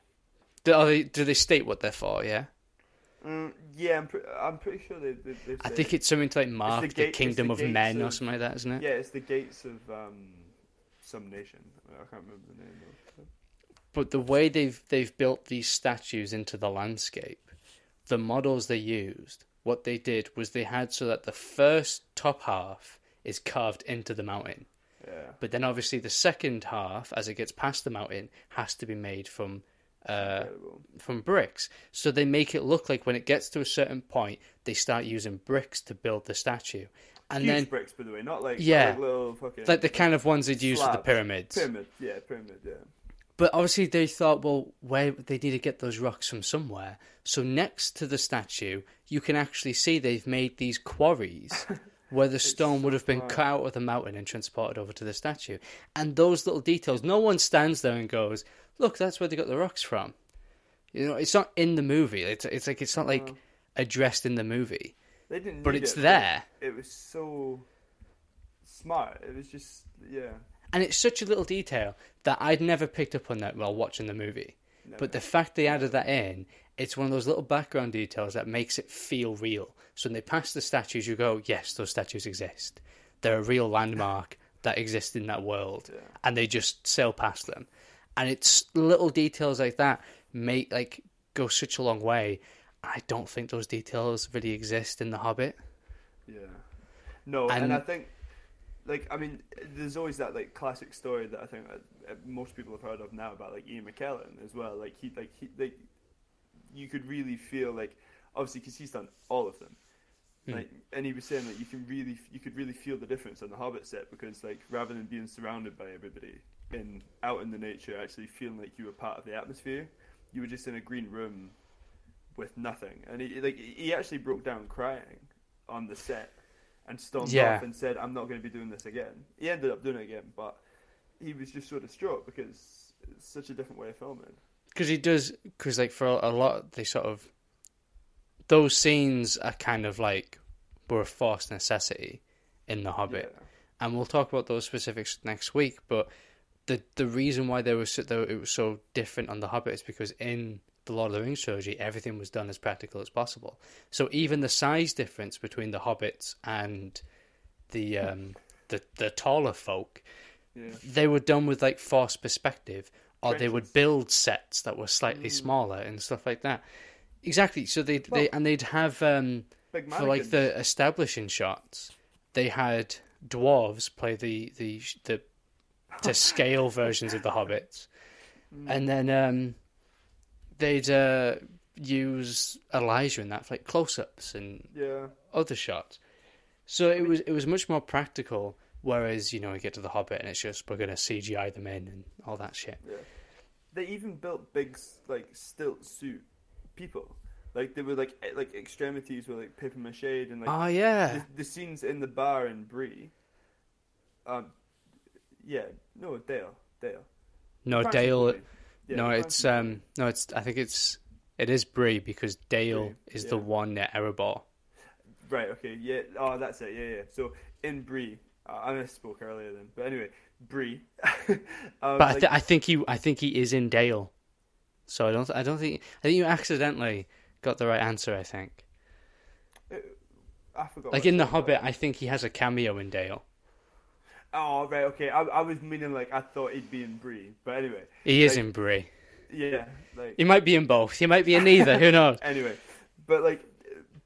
Do, are they, do they state what they're for? Yeah, Mm, yeah, I'm, pre- I'm pretty sure they. they they've I think it's something to like mark the, gate- it's kingdom the of men or something like that, isn't it? Yeah, it's the gates of um, some nation. I can't remember the name. Though. But the way they've they've built these statues into the landscape, the models they used, what they did was they had so that the first top half is carved into the mountain. Yeah. But then obviously the second half, as it gets past the mountain, has to be made from uh, from bricks. So they make it look like when it gets to a certain point, they start using bricks to build the statue, and Huge then bricks, by the way, not like Yeah. like little fucking like the kind of ones they'd use for the pyramids. pyramid. Yeah, pyramid. Yeah. But obviously they thought, well, where they need to get those rocks from somewhere. So next to the statue, you can actually see they've made these quarries (laughs) where the stone would have been cut out of the mountain and transported over to the statue. And those little details, no one stands there and goes, "Look, that's where they got the rocks from." You know, it's not in the movie. It's it's like it's not like addressed in the movie, They didn't. but it's it, there. It was so smart. It was just yeah. And it's such a little detail that I'd never picked up on that while watching the movie. No, But the fact they added that in, it's one of those little background details that makes it feel real. So when they pass the statues, you go, yes, those statues exist. They're a real landmark (laughs) that exists in that world. Yeah. And they just sail past them. And it's little details like that make like go such a long way. I don't think those details really exist in The Hobbit. Yeah. No, and, And- I think, like, I mean, there's always that like classic story that I think uh, most people have heard of now about like Ian McKellen as well. Like he, like he, like, you could really feel like, obviously, because he's done all of them. Hmm. Like, and he was saying that you can really, you could really feel the difference on the Hobbit set because, like, rather than being surrounded by everybody and out in the nature, actually feeling like you were part of the atmosphere, you were just in a green room with nothing. And he like he actually broke down crying on the set and stormed Yeah. off and said, "I'm not going to be doing this again." He ended up doing it again, but he was just so sort of distraught because it's such a different way of filming. Because he does because like for a lot they sort of those scenes are kind of like were a forced necessity in the Hobbit, Yeah. and we'll talk about those specifics next week. But the the reason why they were so, though it was so different on the Hobbit is because in the Lord of the Rings trilogy, everything was done as practical as possible. So even the size difference between the hobbits and the um, the the taller folk, Yeah. they were done with like forced perspective, or they would build sets that were slightly smaller and stuff like that. Exactly. So they they and they'd have um, for like the establishing shots, they had dwarves play the the the to (laughs) scale versions of the hobbits, and then um, they'd uh, use Elijah in that for like close-ups and yeah. other shots. So it was it was much more practical. Whereas you know you get to the Hobbit and it's just we're gonna CGI them in and all that shit. Yeah. They even built big like stilt suit people. Like they were like e- like extremities were like paper mache and like oh yeah, the, the scenes in the bar in Bree. Um, yeah, no Dale, Dale. no Dale. Yeah, no, it's um no, it's I think it's it is Bree because Dale Bree, is the yeah. one at Erebor. Right. Okay. Yeah. Oh, that's it. Yeah. Yeah. So in Bree, I misspoke earlier then. But anyway, Bree. (laughs) um, But I, like- th- I think he I think he is in Dale. So I don't I don't think I think you accidentally got the right answer. I think I forgot. like in the it. Hobbit, I think he has a cameo in Dale. Oh right. Okay. I, I was meaning like I thought he'd be in Bree, but anyway. He is in Bree. Yeah. Like. He might be in both. He might be in neither. Who (laughs) knows? anyway, but like,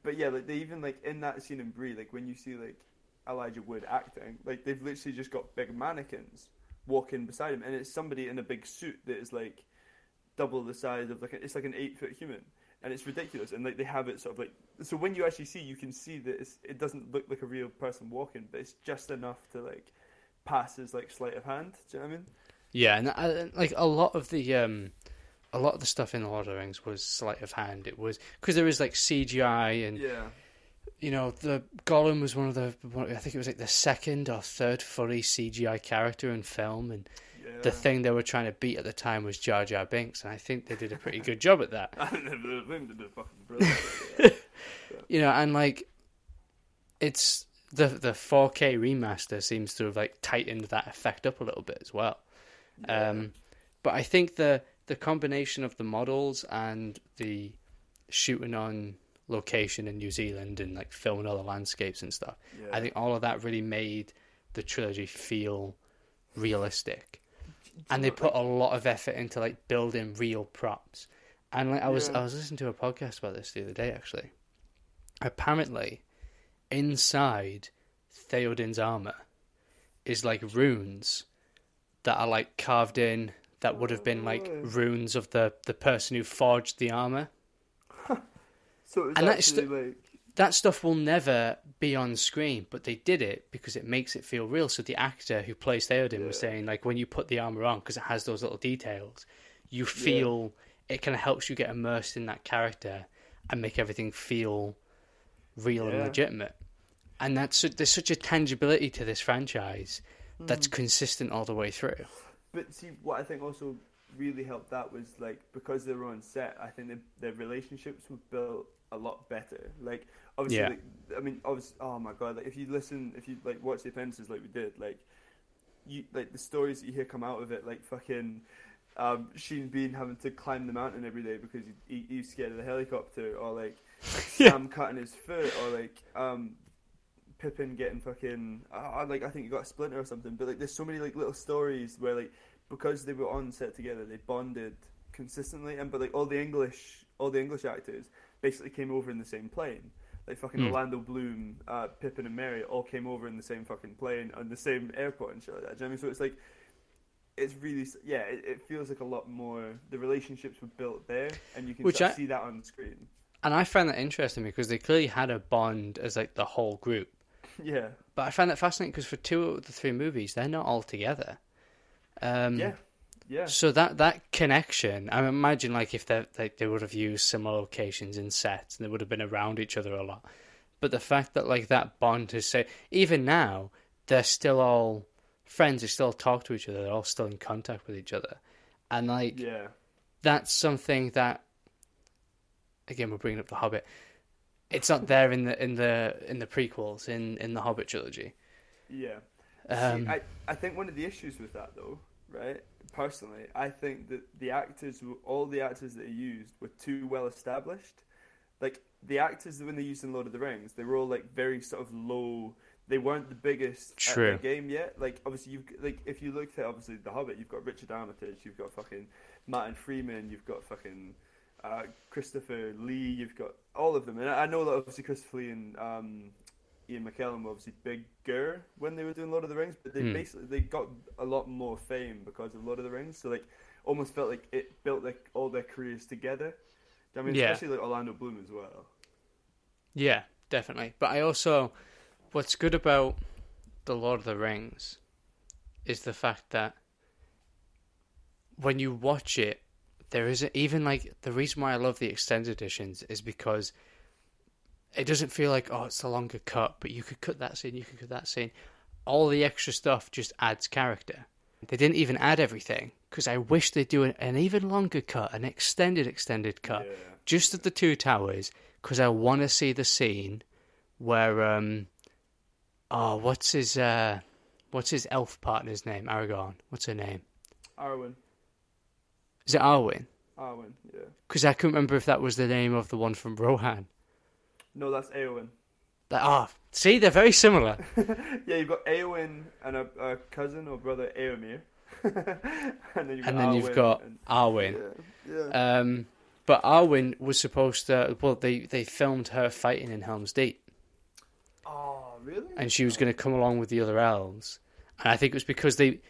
but yeah, like they even like in that scene in Bree, like when you see like Elijah Wood acting, like they've literally just got big mannequins walking beside him, and it's somebody in a big suit that is like double the size of like a, it's like an eight foot human, and it's ridiculous. And like they have it sort of like so when you actually see, you can see that it's, it doesn't look like a real person walking, but it's just enough to like pass as like sleight of hand. Do you know what I mean? Yeah, and uh, like a lot of the um, a lot of the stuff in the Lord of the Rings was sleight of hand. It was because there was like CGI and Yeah. You know the Gollum was one of the I think it was like the second or third fully CGI character in film, and Yeah. the thing they were trying to beat at the time was Jar Jar Binks, and I think they did a pretty good job at that. (laughs) I think they did fucking (laughs) brilliant. You know, and like it's the the 4K remaster seems to have like tightened that effect up a little bit as well. Um, but I think the the combination of the models and the shooting on location in New Zealand and like filming all the landscapes and stuff, yeah. I think all of that really made the trilogy feel realistic. And they put a lot of effort into like building real props. And like I was Yeah. I was listening to a podcast about this the other day actually. Apparently, inside Theoden's armor is like runes that are like carved in that would have been like Oh. runes of the the person who forged the armor. So And that's actually like That stuff will never be on screen, but they did it because it makes it feel real. So the actor who plays Theoden was saying like when you put the armor on because it has those little details, you feel it kind of helps you get immersed in that character and make everything feel real and legitimate. And that's there's such a tangibility to this franchise that's Hmm. consistent all the way through. But see, what I think also really helped that was like because they were on set. I think the, their relationships were built a lot better. Like obviously, Yeah. like, I mean, obviously, oh my god! Like if you listen, if you like watch the appendices like we did, like you like the stories that you hear come out of it, like fucking. Um, Sean Bean having to climb the mountain every day because he, he, he's scared of the helicopter, or like (laughs) yeah. Sam cutting his foot, or like um, Pippin getting fucking uh, like I think he got a splinter or something. But like there's so many like little stories where like because they were on set together, they bonded consistently. And but like all the English, all the English actors basically came over in the same plane. Like fucking Hmm. Orlando Bloom, uh, Pippin, and Merry all came over in the same fucking plane on the same airport and shit like that. Do you know what I mean? So it's like. It's really yeah. It, it feels like a lot more. The relationships were built there, and you can I- see that on the screen. and I find that interesting because they clearly had a bond as like the whole group. (laughs) Yeah, But I find that fascinating because for two of the three movies, they're not all together. Um, yeah, yeah. So that that connection, I imagine, like if they like they would have used similar locations in sets, and they would have been around each other a lot. But the fact that like that bond has say even now they're still all friends, they still talk to each other, they're all still in contact with each other, and like Yeah, that's something that again we're bringing up the Hobbit. It's not there in the in the in the prequels in in the Hobbit trilogy. yeah. Um, See, I, I think one of the issues with that, though, right? Personally, I think that the actors, all the actors that he used, were too well established. Like the actors that when they used in Lord of the Rings, they were all like very sort of low. They weren't the biggest True. at the game yet. Like obviously, you've like if you look at obviously the Hobbit, you've got Richard Armitage, you've got fucking Martin Freeman, you've got fucking uh, Christopher Lee, you've got all of them, and I I know that obviously Christopher Lee and um, Ian McKellen were obviously bigger when they were doing Lord of the Rings, but they Hmm. basically they got a lot more fame because of Lord of the Rings. So like, almost felt like it built like all their careers together. I mean, Yeah. especially like Orlando Bloom as well. Yeah, definitely. But I also, what's good about the Lord of the Rings is the fact that when you watch it, there is a, even like the reason why I love the extended editions is because it doesn't feel like oh it's a longer cut, but you could cut that scene, you could cut that scene. All the extra stuff just adds character. They didn't even add everything because I wish they'd do an, an even longer cut, an extended extended cut Yeah. just at the two towers because I want to see the scene where um oh what's his uh what's his elf partner's name Aragorn what's her name Arwen, is it Arwen Arwen, yeah. because I couldn't remember if that was the name of the one from Rohan No, that's Eowyn. Like, oh see they're very similar (laughs) Yeah, you've got Eowyn and a, a cousin or brother Eomer, (laughs) and then you've got and then you've Arwen got and- Arwen yeah, yeah. um but Arwen was supposed to well they they filmed her fighting in Helm's Deep oh, really? and she was going to come along with the other elves. And I think it was because they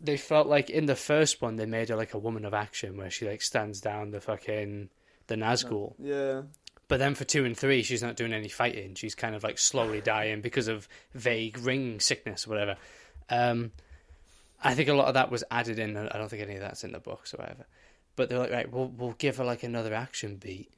they felt like in the first one they made her like a woman of action, where she like stands down the fucking the Nazgul. Yeah. But then for two and three, she's not doing any fighting. She's kind of like slowly dying because of vague ring sickness or whatever. Um, I think a lot of that was added in. I don't think any of that's in the books or whatever. But they're like, right, we'll we'll give her like another action beat,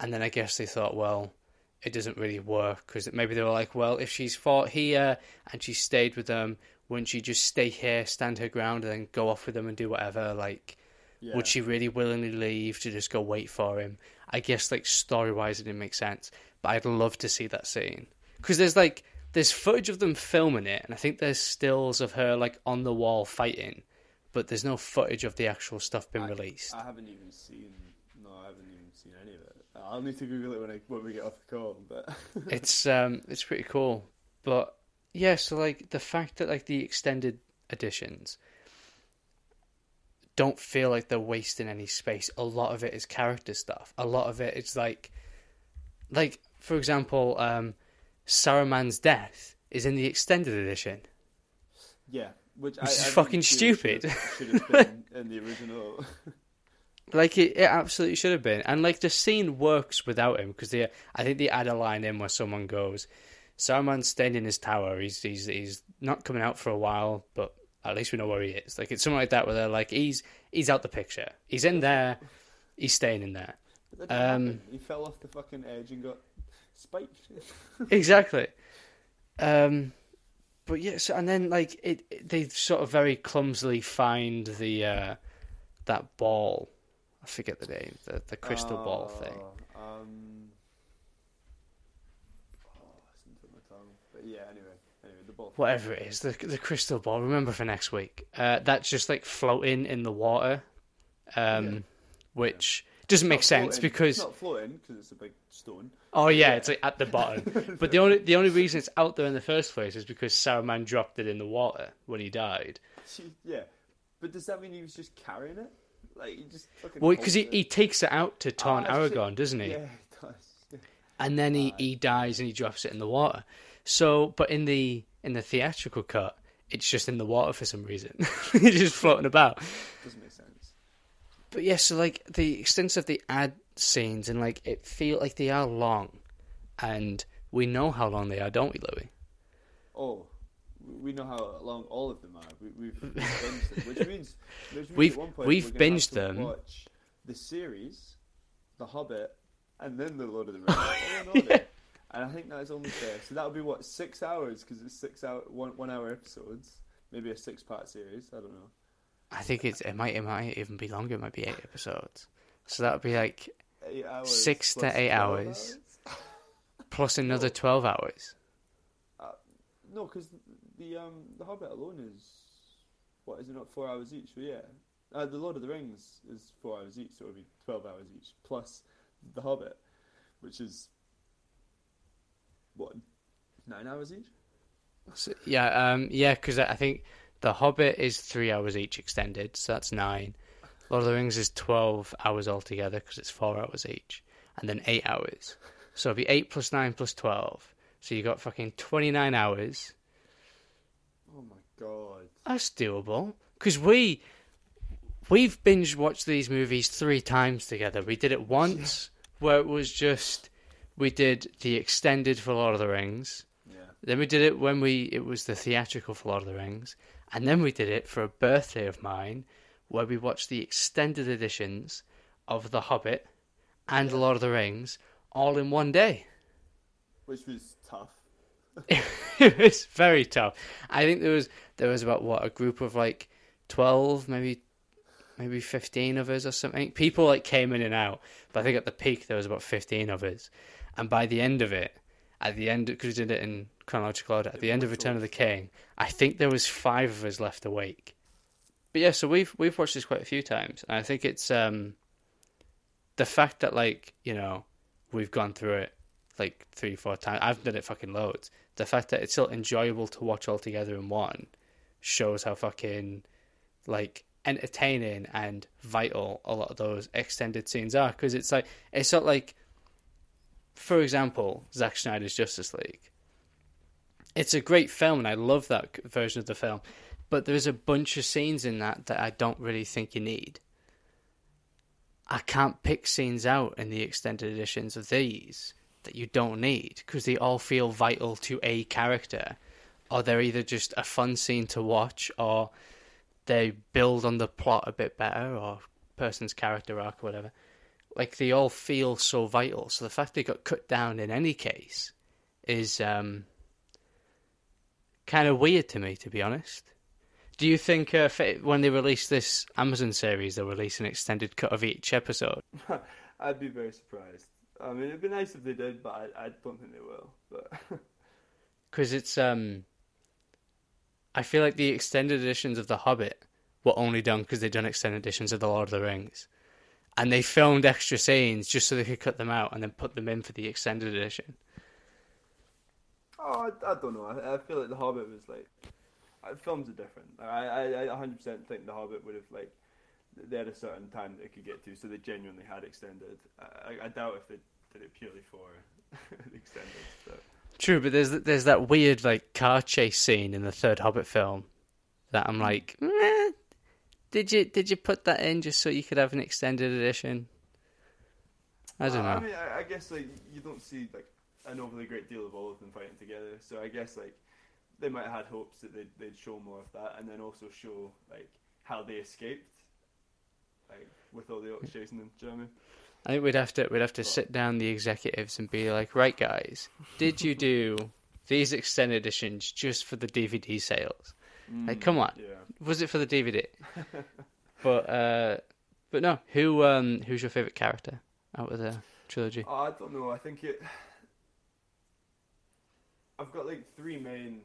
and then I guess they thought, well, it doesn't really work because maybe they were like, well, if she's fought here and she stayed with them, wouldn't she just stay here, stand her ground, and then go off with them and do whatever? Like, yeah. would she really willingly leave to just go wait for him? I guess like story wise it didn't make sense, but I'd love to see that scene because there's like there's footage of them filming it, and I think there's stills of her like on the wall fighting, but there's no footage of the actual stuff being released. I haven't even seen. No, I haven't even seen any of it. I'll need to Google it when I when we get off the call. But (laughs) it's um it's pretty cool, but yeah, so like the fact that like the extended editions don't feel like they're wasting any space. A lot of it is character stuff. A lot of it is like, like for example, um, Saruman's death is in the extended edition. yeah, which I, is I fucking stupid. Should, should have been (laughs) in the original. Like it, it absolutely should have been, and like the scene works without him because they, I think they add a line in where someone goes, "Saruman's staying in his tower. He's he's he's not coming out for a while, but at least we know where he is." Like it's something like that where they're like, "He's he's out the picture. He's in there. He's staying in there." Um, he fell off the fucking edge and got spiked. (laughs) exactly. Um, but yes, and then like it, it- they sort of very clumsily find the uh, that ball. I forget the name, the the crystal ball thing. Oh, Um, oh, it's on the tip of my tongue. But yeah, anyway, anyway, the ball. Whatever it is, the the crystal ball. Remember for next week. Uh, that's just like floating in the water, um, Yeah. which doesn't make sense floating. because it's not floating because it's a big stone. oh yeah, Yeah. it's like at the bottom. (laughs) but the only the only reason it's out there in the first place is because Saruman dropped it in the water when he died. Yeah, but does that mean he was just carrying it? Like he just fucking. Well, because he, he takes it out to taunt Ah, shit. Aragorn, doesn't he? Yeah, he does. And then he, he dies and he drops it in the water. So, but in the in the theatrical cut, it's just in the water for some reason. (laughs) it's just floating about. Doesn't make sense. But yeah, so like the extent of the ad scenes, and like it feel like they are long, and we know how long they are, don't we, Louis? Oh, we know how long all of them are. We, we've (laughs) binged them, which means, which means We've- at one point we've have binged them. Watch the series, The Hobbit, and then The Lord of the (laughs) Rings. order. And I think that's only fair. So that'll be what six hours because it's six hour one one hour episodes. Maybe a six part series. I don't know. I think it's it might it might even be longer. It might be eight episodes. So that would be like Eight hours. Six to eight 12 hours. plus (laughs) another twelve hours. No, because the um the Hobbit alone is what is it not four hours each? So yeah, uh, the Lord of the Rings is four hours each, so it would be twelve hours each plus the Hobbit, which is what nine hours each. So, yeah, um, yeah, because I think the Hobbit is three hours each extended, so that's nine. Lord of the Rings is twelve hours altogether because it's four hours each, and then eight hours. So it'll be eight plus nine plus twelve. So you got fucking twenty nine hours. Oh my god! That's doable because we we've binge watched these movies three times together. We did it once (laughs) where it was just we did the extended for Lord of the Rings. Yeah, Then we did it when we it was the theatrical for Lord of the Rings, and then we did it for a birthday of mine, where we watched the extended editions of The Hobbit and Yeah. Lord of the Rings all in one day. which was tough. (laughs) it was very tough. I think there was there was about what a group of like twelve, maybe maybe fifteen of us or something. People like came in and out, but I think at the peak there was about fifteen of us, and by the end of it, at the end because we did it in chronological order, at the end of Return of the King, I think there was five of us left awake. But yeah, so we've we've watched this quite a few times, and I think it's um the fact that like you know we've gone through it like three four times. I've done it fucking loads the fact that it's still enjoyable to watch all together in one shows how fucking like entertaining and vital a lot of those extended scenes are because it's like it's not like for example Zack Snyder's Justice League. It's a great film and I love that version of the film but there's a bunch of scenes in that that I don't really think you need. I can't pick scenes out in the extended editions of these that you don't need because they all feel vital to a character, or they're either just a fun scene to watch, or they build on the plot a bit better, or person's character arc, or whatever. Like they all feel so vital. So the fact they got cut down in any case is um, kind of weird to me, to be honest. Do you think uh, when they release this Amazon series, they'll release an extended cut of each episode? (laughs) I'd be very surprised. I mean, it'd be nice if they did, but I, I don't think they will. But (laughs) because it's um I feel like the extended editions of The Hobbit were only done because they'd done extended editions of The Lord of the Rings, and they filmed extra scenes just so they could cut them out and then put them in for the extended edition. oh, I, I don't know. I, I feel like The Hobbit was like uh, films are different. I I, I 100% think The Hobbit would have like they had a certain time that it could get to, so they genuinely had extended. I, I, I doubt if they did it purely for (laughs) the extended. So. True, but there's there's that weird like car chase scene in the third Hobbit film that I'm like, "Meh, did you did you put that in just so you could have an extended edition? I don't Uh, I mean, I, I guess like you don't see like an overly great deal of all of them fighting together. So I guess like they might have had hopes that they'd, they'd show more of that, and then also show like how they escaped, like with all the orcs chasing them. Do you know what I mean? I think we'd have to we'd have to sit down the executives and be like, right, guys, did you do (laughs) these extended editions just for the DVD sales? Like, come on, Yeah. Was it for the DVD? (laughs) but uh, but no, who um who's your favorite character out of the trilogy? Oh, I don't know. I think it. I've got like three main.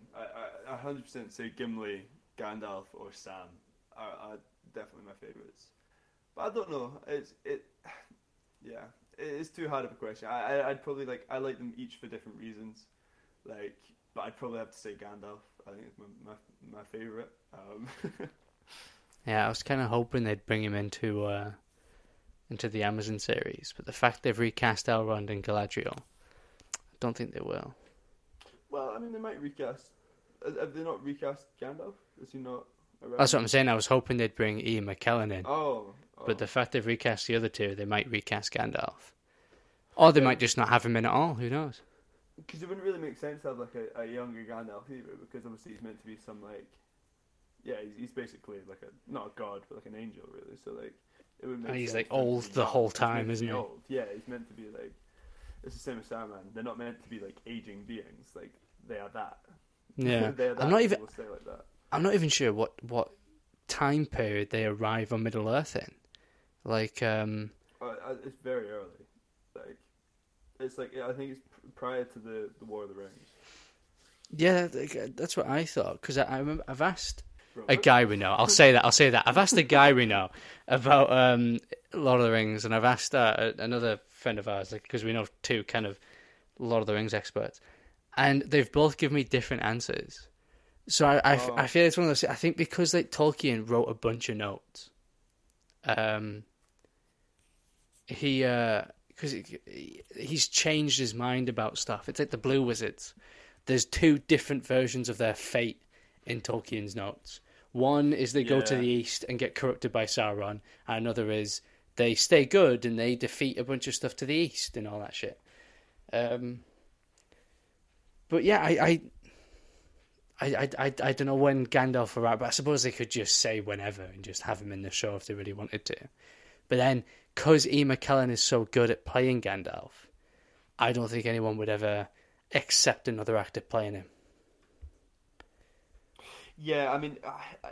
I hundred percent say Gimli, Gandalf, or Sam are, are definitely my favorites. But I don't know. It's it. Yeah, it is too hard of a question. I, I I'd probably like I like them each for different reasons. Like, but I'd probably have to say Gandalf. I think it's my my, my favorite. Um, (laughs) Yeah, I was kind of hoping they'd bring him into uh into the Amazon series, but the fact they've recast Elrond and Galadriel, I don't think they will. well, I mean, they might recast. Have they not recast Gandalf? Is he not around. That's what I'm saying. I was hoping they'd bring Ian McKellen in, Oh, oh. but the fact they've recast the other two, they might recast Gandalf, or they might just not have him in at all. Who knows? Because it wouldn't really make sense to have like a, a younger Gandalf either, because obviously he's meant to be some like, yeah, he's, he's basically like a not a god, but like an angel, really. So like, it would make. And he's, like, for him to old the whole time, isn't he? Old. Yeah, he's meant to be like. It's the same as Saruman. They're not meant to be like aging beings. Like they are that. (laughs) Yeah, they are that. I'm not even. We'll like that. I'm not even sure what what time period they arrive on Middle Earth in. Like, um, Uh, uh, it's very early. Like, it's like I think it's prior to the the War of the Rings. yeah, that's what I thought. Because I, I remember I've asked a guy we know. I'll say that. I'll say that. I've asked a guy we know about um, Lord of the Rings, and I've asked uh, another friend of ours because we know two kind of Lord of the Rings experts, and they've both given me different answers. So I, I, Oh. I feel it's one of those. I think because like Tolkien wrote a bunch of notes, um, he because he's changed his mind about stuff. It's like the Blue Wizards. There's two different versions of their fate in Tolkien's notes. One is they go to the east and get corrupted by Sauron, and another is they stay good and they defeat a bunch of stuff to the east and all that shit. Um, but yeah, I, I, I, I, I, I don't know when Gandalf arrived, but I suppose they could just say whenever and just have him in the show if they really wanted to. But then, because Ian McKellen is so good at playing Gandalf, I don't think anyone would ever accept another actor playing him. Yeah, I mean, I, I,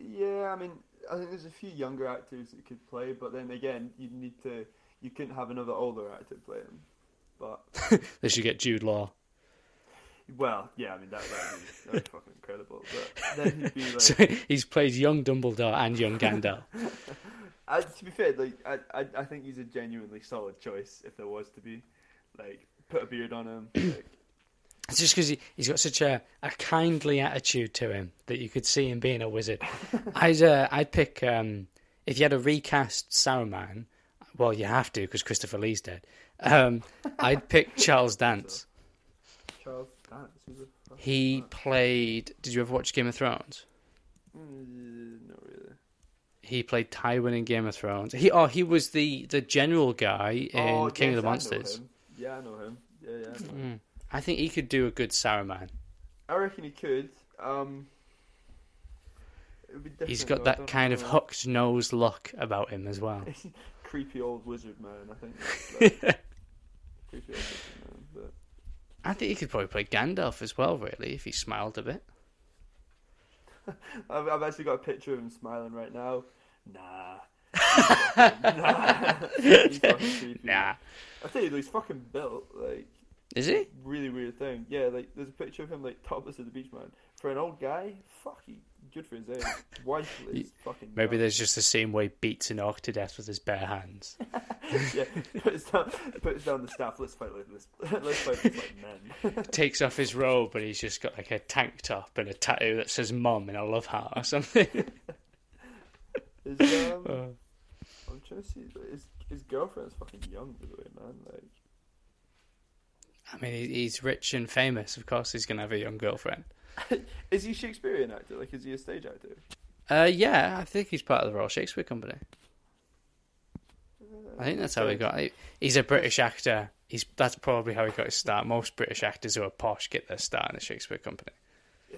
yeah, I mean, I think there's a few younger actors that could play, but then again, you need to, you couldn't have another older actor play him. But (laughs) They should get Jude Law. well, yeah, I mean that would be, that'd be fucking incredible. But then he'd be (laughs) like, So he's plays young Dumbledore and young Gandalf. (laughs) uh, to be fair, like I, I, I think he's a genuinely solid choice if there was to be, like, put a beard on him. Like, (clears throat) It's just because he, he's got such a, a kindly attitude to him that you could see him being a wizard. (laughs) I'd uh, I'd pick um, if you had a recast Saruman. Well, you have to because Christopher Lee's dead. Um, (laughs) I'd pick Charles Dance. Charles Dance, He played. Did you ever watch Game of Thrones? Mm. He played Tywin in Game of Thrones. He oh he was the, the general guy in oh, King yes, of the Monsters. him. Yeah, I know him. Yeah, yeah. I, know him. Mm. I think he could do a good Saruman. I reckon he could. Um, it would be different, He's got though, that kind of (laughs) hooked nose look about him as well. (laughs) creepy old wizard man. I think. Like, (laughs) creepy old wizard man. But I think he could probably play Gandalf as well, really, if he smiled a bit. (laughs) I've, I've actually got a picture of him smiling right now. Nah. (laughs) Nah. He's fucking creepy. Nah. I tell you, he's fucking built like Is he? really weird thing. Yeah, like there's a picture of him like topless at the beach, man. For an old guy, fuck, he good for his age. (laughs) Is fucking. Maybe young. there's just the same way beats an orc to death with his bare hands. (laughs) yeah, puts down, puts down the staff. Let's fight like this. (laughs) Let's fight this like men. (laughs) Takes off his robe, but he's just got like a tank top and a tattoo that says "Mum" in a love heart or something. His, um, Uh, I'm trying to see. His his girlfriend's fucking young, by the way, man. Like, I mean, he's rich and famous. Of course, he's gonna have a young girlfriend. is he Shakespearean actor? Like, is he a stage actor? Uh, yeah, I think he's part of the Royal Shakespeare Company. I think that's how he got. It. He's a British actor. He's that's probably how he got his start. Most British actors who are posh get their start in the Shakespeare Company.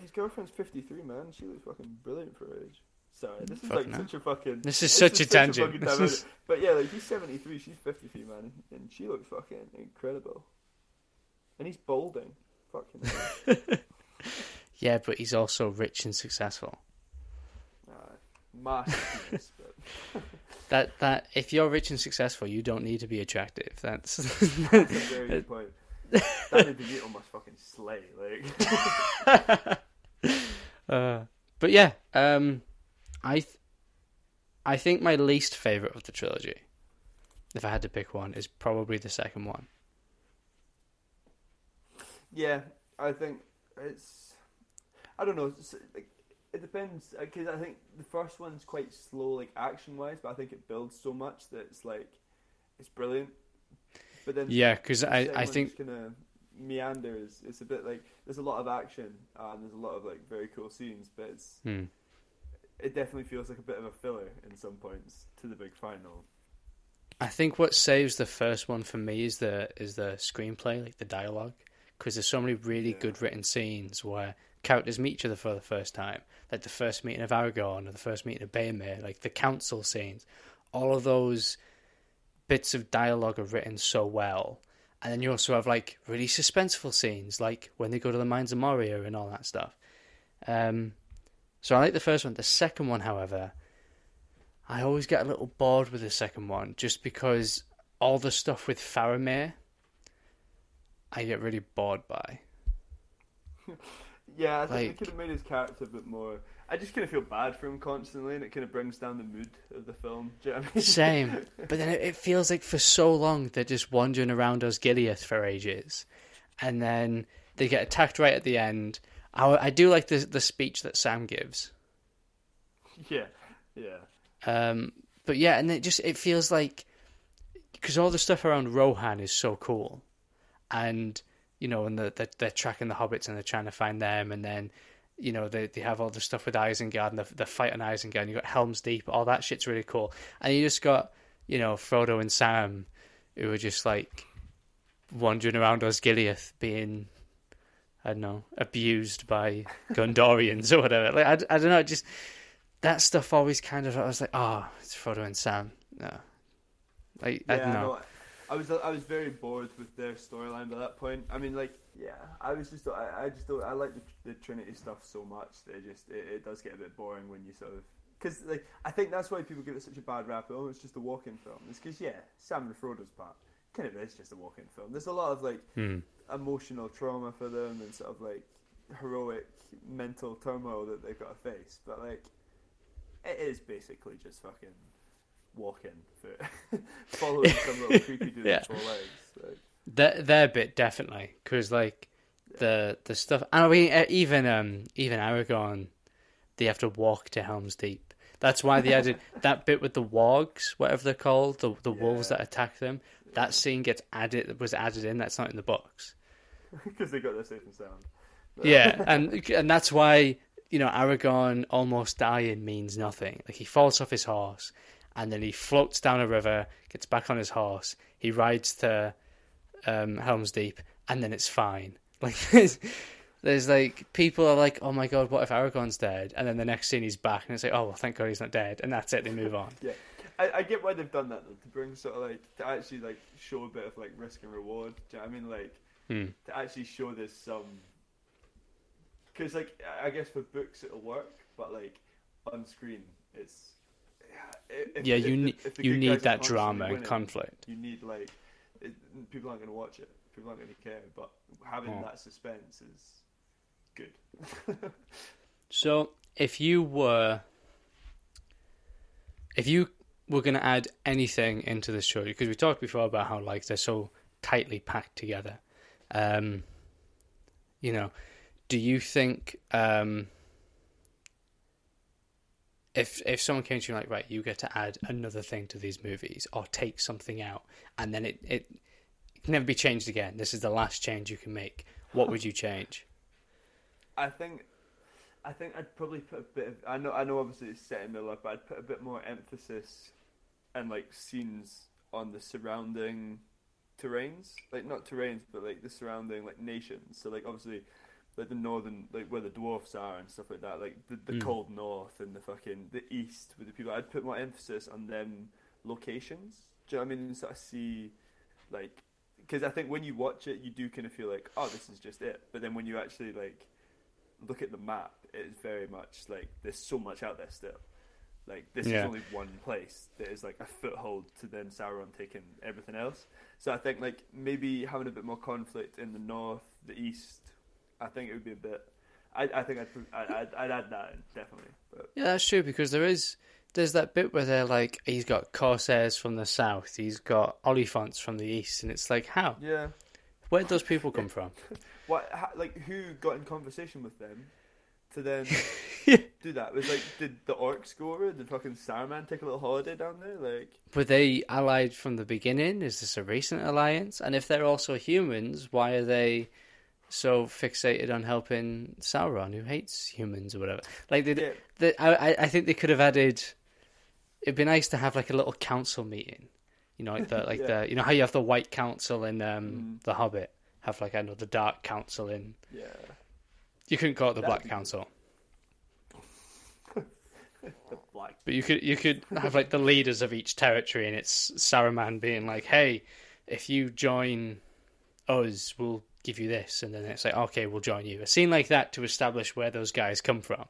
His girlfriend's 53, man. She looks fucking brilliant for her age. Sorry, this is Fucking like hell. such a fucking. This is such a tangent. This diversion. is- But yeah, like he's 73, she's 53, man, and she looks fucking incredible. And he's balding. Fucking. (laughs) Yeah, but he's also rich and successful. uh, massive (laughs) but (laughs) That that if you're rich and successful, you don't need to be attractive. That's that's a (laughs) very good point. Danny DeVito must fucking slay. Like, (laughs) uh, but yeah, um, I th- I think my least favorite of the trilogy, if I had to pick one, is probably the second one. yeah, I think it's. I don't know. It's, like, it depends because I think the first one's quite slow, like action wise, but I think it builds so much that it's like it's brilliant. But then Yeah, because I I think kind of meanders. It's a bit like there's a lot of action and there's a lot of like very cool scenes, but it's hmm, it definitely feels like a bit of a filler in some points to the big final. I think what saves the first one for me is the is the screenplay, like the dialogue, because there's so many really Yeah. good written scenes where characters meet each other for the first time, like the first meeting of Aragorn or the first meeting of Boromir, like the council scenes. All of those bits of dialogue are written so well, and then you also have like really suspenseful scenes, like when they go to the mines of Moria and all that stuff. Um, so I like the first one. The second one, however, I always get a little bored with the second one just because all the stuff with Faramir, I get really bored by. (laughs) Yeah, I think Like- they could have made his character a bit more. I just kind of feel bad for him constantly, and it kind of brings down the mood of the film. Do you know what I mean? Same, (laughs) but then it, it feels like for so long they're just wandering around Osgiliath for ages, and then they get attacked right at the end. I, I do like the the speech that Sam gives. (laughs) yeah, yeah, Um, but yeah, and it just it feels like because all the stuff around Rohan is so cool, and you know, and the, the, they're tracking the hobbits and they're trying to find them, and then you know they they have all the stuff with Isengard and the the fight on Isengard. And you got Helm's Deep, all that shit's really cool, and you just got you know Frodo and Sam who are just like wandering around Osgiliath being. I don't know, abused by (laughs) Gondorians or whatever. Like I, I don't know, just that stuff always kind of I was like, oh, it's Frodo and Sam. No, like I don't know. no, I was I was very bored with their storyline by that point. I mean, like, yeah, I was just I, I just don't I like the, the Trinity stuff so much. That it just it, it does get a bit boring when you sort of because like I think that's why people give it such a bad rap. Oh, it's just a walk-in film. It's because yeah, Sam and Frodo's part kind of is just a walk-in film. There's a lot of like Hmm. emotional trauma for them and sort of like heroic mental turmoil that they've got to face. But like, it is basically just fucking walking for (laughs) following some little creepy dude Yeah. with four legs. Like, Their their bit definitely because like the the stuff. I mean, even um even Aragorn, they have to walk to Helm's Deep. That's why they added (laughs) that bit with the wargs, whatever they're called, the the wolves that attack them. That scene gets added that was added in. That's not in the books. (laughs) because they got their safe and sound. Yeah, and and that's why you know Aragorn almost dying means nothing. Like he falls off his horse, and then he floats down a river, gets back on his horse. He rides to um, Helm's Deep, and then it's fine. (laughs) Like there's, there's like people are like, oh my god, what if Aragorn's dead? And then the next scene he's back, and it's like, oh well, thank God he's not dead, and that's it. They move on. Yeah, I, I get why they've done that though, to bring sort of like to actually like show a bit of like risk and reward. Do you know what I mean? Like Hmm. to actually show there's some. Because like I- I guess for books it'll work, but like on screen it's. If- Yeah, you need if you need that drama and conflict. You need like it, people aren't going to watch it. People aren't going to care. But having Oh. that suspense is good. (laughs) So, if you were, if you were going to add anything into this show, because we talked before about how like they're so tightly packed together, um, you know, do you think um, if if someone came to you like, right, you get to add another thing to these movies or take something out, and then it it can never be changed again. This is the last change you can make. What would you change? (laughs) I think, I think I'd probably put a bit of. I know, I know. Obviously, it's set in Middle Earth, but I'd put a bit more emphasis and like scenes on the surrounding terrains, like not terrains, but like the surrounding like nations. So like obviously, like the northern, like where the dwarfs are and stuff like that, like the, the Mm. cold north and the fucking the east with the people. I'd put more emphasis on them locations. Do you know what I mean? Sort of see, like, because I think when you watch it, you do kind of feel like, oh, this is just it. But then when you actually like look at the map, it's very much like there's so much out there still. Like this Yeah. is only one place that is like a foothold to then Sauron taking everything else. So I think like maybe having a bit more conflict in the north, the east. I think it would be a bit. I, I think I'd, I'd, I'd, add that in, definitely. But Yeah, that's true because there is there's that bit where they're like he's got corsairs from the south, he's got Oliphaunts from the east, and it's like how yeah, where did those people come from? (laughs) what ha, like who got in conversation with them to then Yeah. (laughs) (laughs) do that? Was like did the orcs go over? Did fucking Saruman take a little holiday down there? Like Were they allied from the beginning? Is this a recent alliance? And if they're also humans, why are they so fixated on helping Sauron, who hates humans or whatever. Like, they, Yeah. the, I, I- think they could have added. It'd be nice to have like a little council meeting, you know, like the (laughs) like Yeah. the you know how you have the White Council in um, Mm. the Hobbit, have like I know the Dark Council in. Yeah. You couldn't call it the That'd Black be- Council, (laughs) black. but you could you could have like the leaders of each territory, and it's Saruman being like, "Hey, if you join us, we'll give you this," and then it's like, "Okay, we'll join you." A scene like that to establish where those guys come from,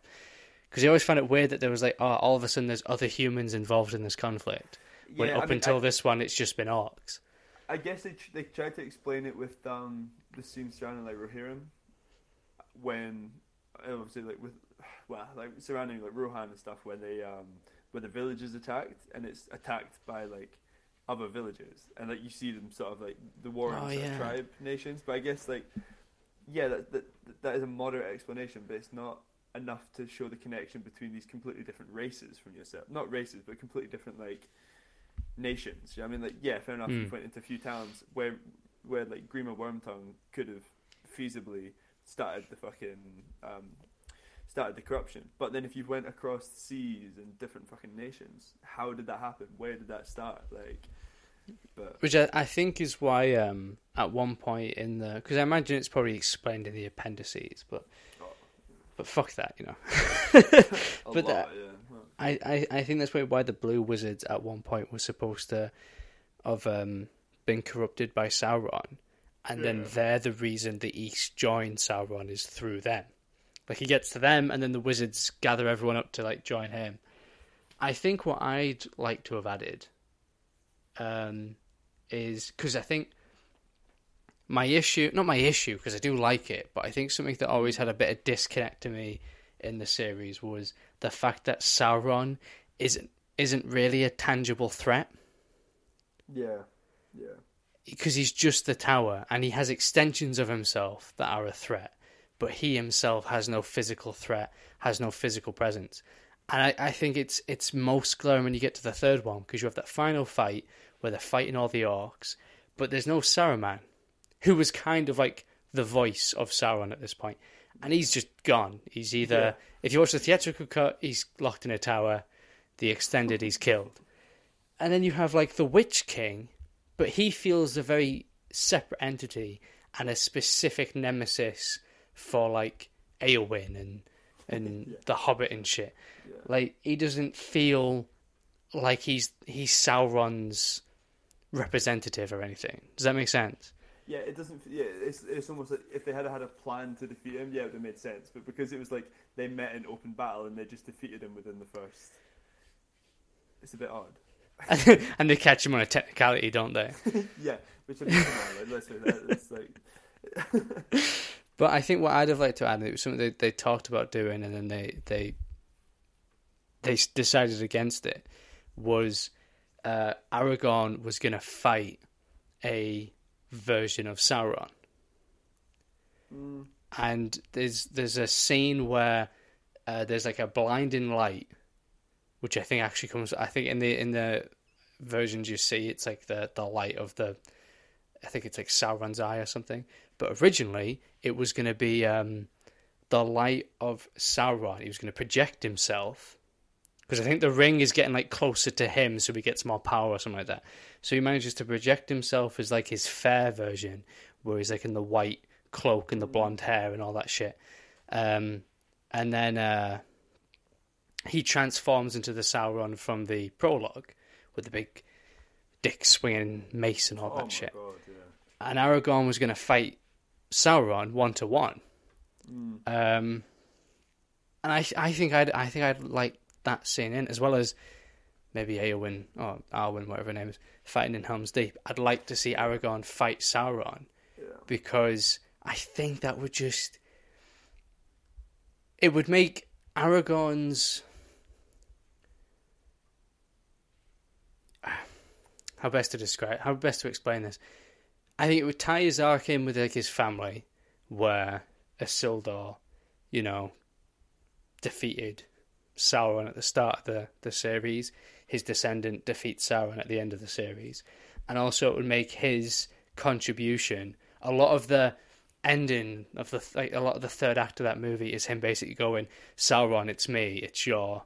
because you always found it weird that there was like, "Oh, all of a sudden there's other humans involved in this conflict." When Yeah, I up mean, until I, this one, it's just been orcs. I guess they they tried to explain it with um the scene surrounding like Rohirrim, when obviously like with (sighs) well like surrounding like Rohan and stuff where they um where the village is attacked and it's attacked by like other villages and like you see them sort of like the warring Oh, yeah. tribe nations but I guess like yeah that, that that is a moderate explanation but it's not enough to show the connection between these completely different races from yourself not races but completely different like nations you know I mean like yeah fair enough Hmm. you went into a few towns where where like Grima Wormtongue could have feasibly started the fucking um, started the corruption. But then if you went across seas and different fucking nations, how did that happen? Where did that start? Like, but Which I, I think is why um, at one point in the because I imagine it's probably explained in the appendices, but Oh. but fuck that, you know. (laughs) But lot, that- yeah. I, I, I think that's why why the Blue Wizards at one point were supposed to have um, been corrupted by Sauron, and then Yeah. they're the reason the East joined Sauron is through them. Like he gets to them, and then the wizards gather everyone up to like join him. I think what I'd like to have added um, is because I think my issue, not my issue, because I do like it, but I think something that always had a bit of disconnect to me in the series was the fact that Sauron isn't isn't really a tangible threat yeah, yeah, because he's just the tower and he has extensions of himself that are a threat, but he himself has no physical threat, has no physical presence. And I, I think it's it's most glaring when you get to the third one because you have that final fight where they're fighting all the orcs, but there's no Saruman, who was kind of like the voice of Sauron at this point, and he's just gone. He's either Yeah. if you watch the theatrical cut, he's locked in a tower, the extended, he's killed, and then you have like the Witch King, but he feels a very separate entity and a specific nemesis for like Eowyn and and (laughs) Yeah. the Hobbit and shit. yeah. Like he doesn't feel like he's he's Sauron's representative or anything. Does that make sense? Yeah, it doesn't. Yeah, it's it's almost like if they had had a plan to defeat him, yeah, it would have made sense. But because it was like they met in open battle and they just defeated him within the first, it's a bit odd. (laughs) and they catch him on a technicality, don't they? (laughs) yeah, which I mean, like, let's that. It's like, (laughs) But I think what I'd have liked to add, it was something they, they talked about doing, and then they they they decided against it. Was uh, Aragorn was going to fight a version of Sauron, mm, and there's there's a scene where uh, there's like a blinding light, which I think actually comes. I think in the in the versions you see, it's like the the light of the. I think it's like Sauron's eye or something. But originally, it was going to be um, the light of Sauron. He was going to project himself because I think the ring is getting like closer to him, so he gets more power or something like that. So he manages to project himself as like his fair version, where he's like in the white cloak and the blonde hair and all that shit. Um, and then uh, he transforms into the Sauron from the prologue with the big dick swinging mace and all oh that shit. god, yeah. And Aragorn was going to fight Sauron one to one. Mm, Um, and I, I think I'd, I think I'd like that scene in as well as maybe Eowyn or Arwen, whatever her name is, fighting in Helm's Deep. I'd like to see Aragorn fight Sauron yeah. because I think that would just it would make Aragorn's (sighs) how best to describe how best to explain this. I think it would tie his arc in with like his family, where Isildur, you know, defeated Sauron at the start of the, the series. His descendant defeats Sauron at the end of the series. And also it would make his contribution a lot of the ending of the like a lot of the third act of that movie is him basically going, Sauron, it's me, it's your,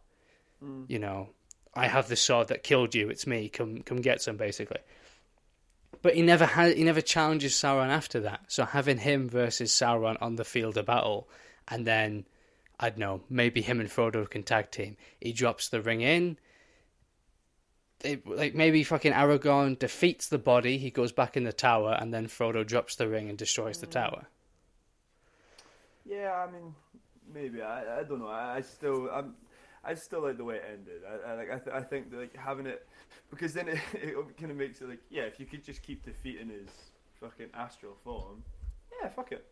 Mm. you know, I have the sword that killed you, it's me, come come get some, basically. But he never had he never challenges Sauron after that. So having him versus Sauron on the field of battle, and then I don't know, maybe him and Frodo can tag team. He drops the ring in. It, like maybe fucking Aragorn defeats the body, he goes back in the tower, and then Frodo drops the ring and destroys the hmm. tower. Yeah, I mean, maybe I, I don't know. I, I still I'm I still like the way it ended. I, I like I, th- I think that, like having it because then (laughs) it, it kind of makes it like yeah, if you could just keep defeating his fucking astral form, yeah, fuck it.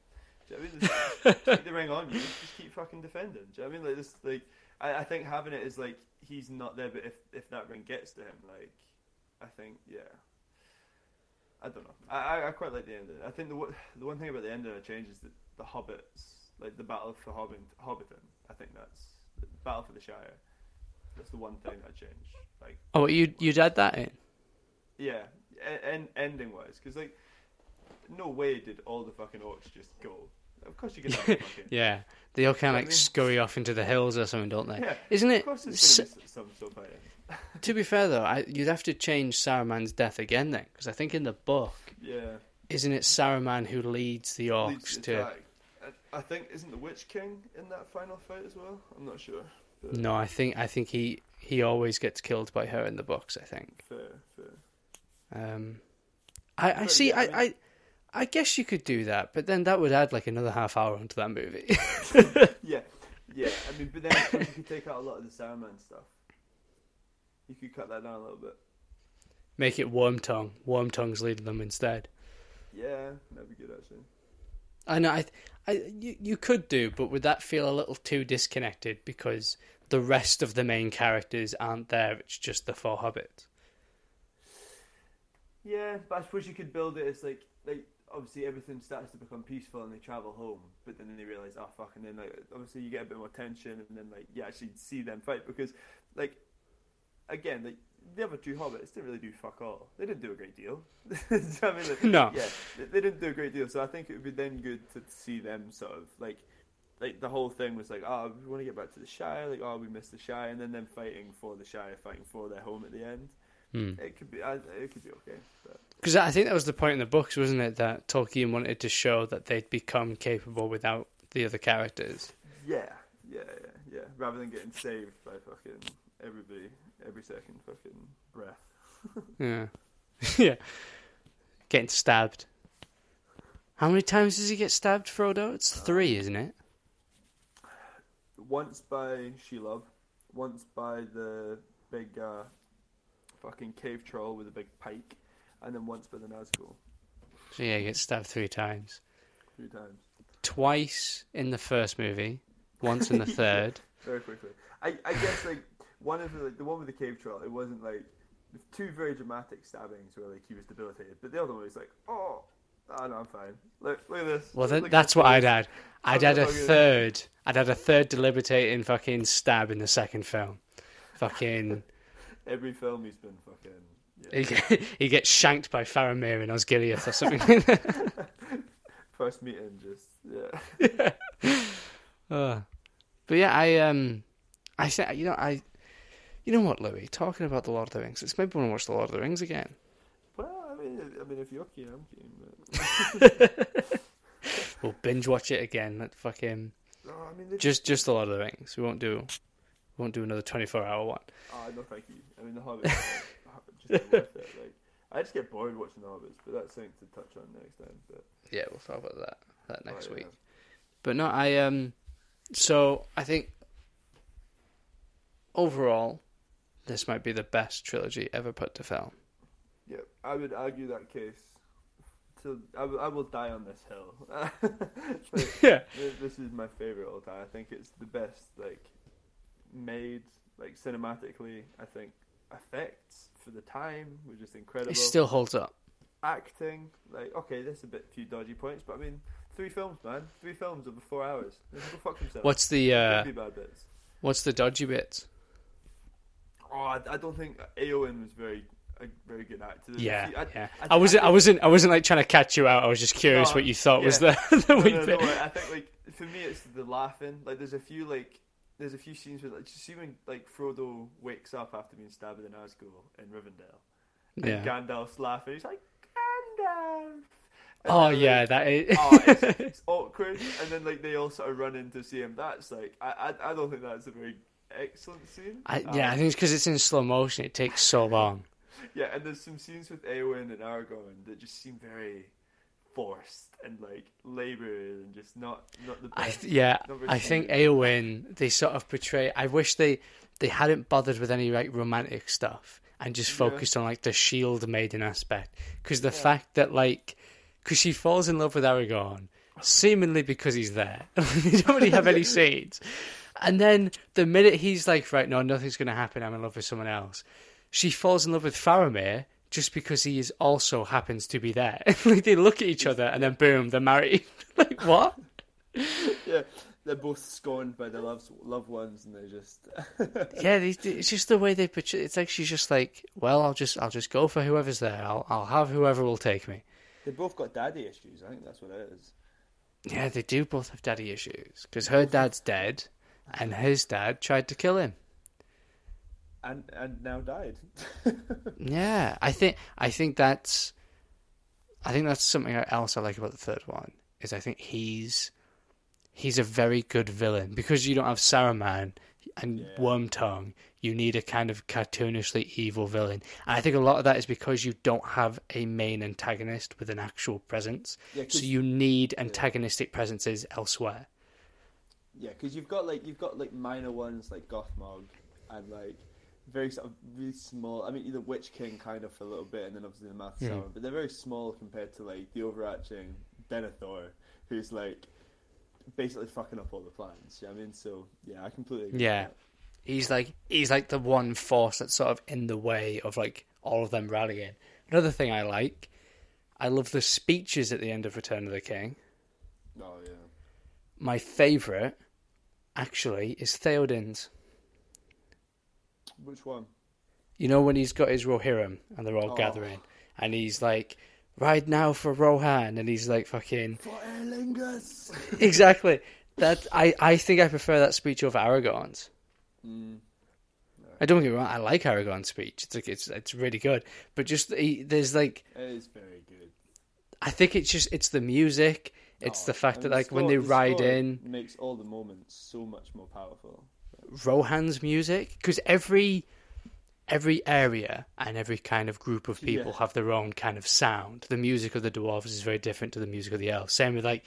Do you know what I mean? Just keep the ring on you, just keep fucking defending. Do you know what I mean? Like this, like I, I think having it is like he's not there, but if if that ring gets to him, like I think yeah. I don't know. I, I, quite like the ending. I think the one- the one thing about the ending I changed is that the hobbits, like the battle for Hobbit, Hobbiton. I think that's the battle for the Shire. That's the one thing I changed. Like Oh, you you'd add that in? yeah, and ending wise, because like no way did all the fucking orcs just go. Of course you have (laughs) Yeah, they all kind of like mean- scurry off into the hills or something, don't they? yeah. Isn't Of it? course, there's s- gonna be some sort of (laughs) to be fair though, I, you'd have to change Saruman's death again then, because I think in the book, Yeah. isn't it Saruman who leads the orcs Leads the to? attack. I, I think isn't the Witch King in that final fight as well? I'm not sure. But No, I think I think he he always gets killed by her in the books. I think. Fair, fair. Um, I, I But, see. yeah, I I, mean- I I guess you could do that, but then that would add like another half hour onto that movie. (laughs) (laughs) Yeah, yeah. I mean, but then you could take out a lot of the Saruman stuff. You could cut that down a little bit. Make it Worm Tongue. Worm Tongue's leading them instead. Yeah, that'd be good actually. I know. I, I, you, you could do, but would that feel a little too disconnected because the rest of the main characters aren't there? It's just the four hobbits. Yeah, but I suppose you could build it as like like obviously everything starts to become peaceful and they travel home, but then they realize oh fuck, and then like obviously you get a bit more tension and then like you actually see them fight because like again like the other two hobbits didn't really do fuck all. They didn't do a great deal. (laughs) You know I mean? Like, No. Yeah, they, they didn't do a great deal. So I think it would be then good to see them sort of like. Like the whole thing was like, oh, we want to get back to the Shire. Like, oh, we missed the Shire, and then them fighting for the Shire, fighting for their home at the end. Hmm. It could be, it could be okay. But Because I think that was the point in the books, wasn't it? That Tolkien wanted to show that they'd become capable without the other characters. Yeah, yeah, yeah, yeah. Rather than getting saved by fucking everybody every second fucking breath. (laughs) Yeah, (laughs) yeah. Getting stabbed. How many times does he get stabbed, Frodo? It's three, isn't it? Once by Shelob, once by the big uh, fucking cave troll with a big pike, and then once by the Nazgul. So yeah, he gets stabbed three times. Three times. Twice in the first movie, once in the (laughs) third. Very quickly. I, I guess like one of the like, the one with the cave troll, it wasn't like two very dramatic stabbings where like he was debilitated, but the other one was like, oh, oh no, I'm fine. Look, look at this. Well, that's what. I'd add. I'd I'm add a third. I'd add a third debilitating fucking stab in the second film. Fucking, (laughs) Every film he's been fucking. He, Yeah. get- he gets shanked by Faramir in Osgiliath or something. (laughs) First meeting, just yeah. (laughs) Uh, but yeah, I um, I said you know I, you know what, Louis? Talking about the Lord of the Rings, it's maybe want to watch the Lord of the Rings again. Well, I mean, I mean, if you're keen, I'm keen. But... (laughs) We'll binge watch it again. That fucking No, I mean, just just the Lord of the Rings. We won't do, we won't do another twenty four hour one. Oh, no, thank you. I mean, the Hobbit. (laughs) just. Like, I just get bored watching the Hobbits, but that's something to touch on next time. But Yeah, we'll talk about that that next oh, yeah. week. But no, I um, so I think overall, this might be the best trilogy ever put to film. Yeah, I would argue that case. So I will- I will die on this hill. (laughs) Like, Yeah. this is my favorite all time. I think it's the best, like made, like cinematically. I think effects for the time were just incredible. It still holds up. acting, like okay, there's a bit few dodgy points, but I mean, three films, man, three films over four hours. Fuck themselves. What's the uh, what's the dodgy bits? Oh, I, I don't think Aowen was very a very good actor. Yeah, I, yeah. I- I wasn't, I wasn't, I wasn't like trying to catch you out. I was just curious No, what you thought was yeah. the (laughs) the weak no, no, I think like for me it's the laughing. Like there's a few like there's a few scenes where like you see when like Frodo wakes up after being stabbed in Nazgul in Rivendell, and Yeah. Gandalf's laughing. He's like Gandalf. And Oh then, like, yeah, that is. oh, it's, it's (laughs) awkward, and then like they all sort of run in to see him. That's like I I, I don't think that's a very excellent scene. I, yeah, I Um, think it's because it's in slow motion. It takes so (laughs) long. yeah, and there's some scenes with Eowyn and Aragorn that just seem very forced and like laboured and just not not the I th- yeah, I think. Eowyn they sort of portray. I wish they they hadn't bothered with any like romantic stuff and just Yeah. focused on like the shield maiden aspect. Because the fact that like, because she falls in love with Aragorn, seemingly because he's there. (laughs) they don't really have any scenes. And then the minute he's like, right, no, nothing's going to happen. I'm in love with someone else. She falls in love with Faramir just because he is also happens to be there. (laughs) like they look at each other and then boom, they're married. (laughs) like what? (laughs) yeah, they're both scorned by their loved loved ones, and they're just yeah, they, it's just the way they portray. It's like she's just like, well, I'll just, I'll just go for whoever's there. I'll, I'll have whoever will take me. they both got daddy issues. I think that's what it is. Yeah, they do both have daddy issues because her dad's dead, and his dad tried to kill him. And and now died. (laughs) Yeah, I think, I think that's, I think that's something else I like about the third one is I think he's, he's a very good villain because you don't have Saruman and Yeah. Wormtongue. You need a kind of cartoonishly evil villain, and I think a lot of that is because you don't have a main antagonist with an actual presence. Yeah, So you need antagonistic presences elsewhere. Yeah, because you've got like you've got like minor ones like Gothmog, and like very sort of really small. I mean, the Witch King kind of for a little bit, and then obviously the Mouth but they're very small compared to like the overarching Denethor, who's like basically fucking up all the plans. You know what I mean? So yeah, I completely agree. Yeah. He's like he's like the one force that's sort of in the way of like all of them rallying. Another thing I like, I love the speeches at the end of Return of the King. Oh yeah. My favourite, actually, is Theoden's. Which one? You know when he's got his Rohirrim and they're all Oh. gathering, and he's like, "Ride now for Rohan," and he's like, "Fucking Forth Eorlingas. (laughs) exactly." That I I think I prefer that speech over Aragorn's. mm. I don't get me wrong. I like Aragorn's speech. It's like it's it's really good, but just he, there's like It is very good. I think it's just it's the music. It's Oh, the fact that the like when they the ride score in makes all the moments so much more powerful. Rohan's music because every every area and every kind of group of people Yeah. have their own kind of sound. The music of the dwarves is very different to the music of the elves. Same with like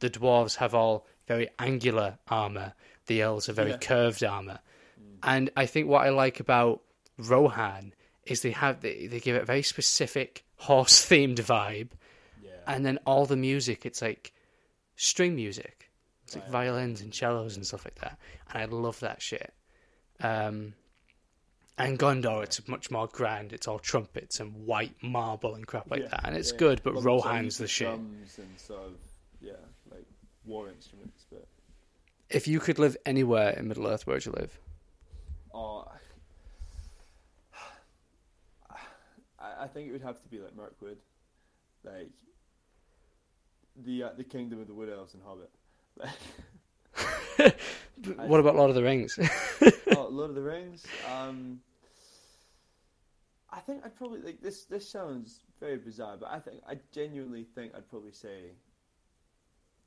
the dwarves have all very angular armor. The elves are very Yeah. curved armor. Mm. And I think what I like about Rohan is they have they, they give it a very specific horse themed vibe. Yeah. and then all the music it's like string music it's like violins and cellos and stuff like that. And i love that shit. Um and gondor it's much more grand. It's all trumpets and white marble and crap like Yeah, that. And it's yeah. good but Love the sort of rohan's the shit. Drums and sort of yeah, like war instruments, but if you could live anywhere in middle earth where would you live? Oh, I, I think it would have to be like Mirkwood, like the uh, the Kingdom of the Wood Elves and Hobbit. (laughs) What about lord of the rings (laughs) oh, Lord of the Rings. Um, I think I'd probably like this. This sounds very bizarre, but I think I genuinely think I'd probably say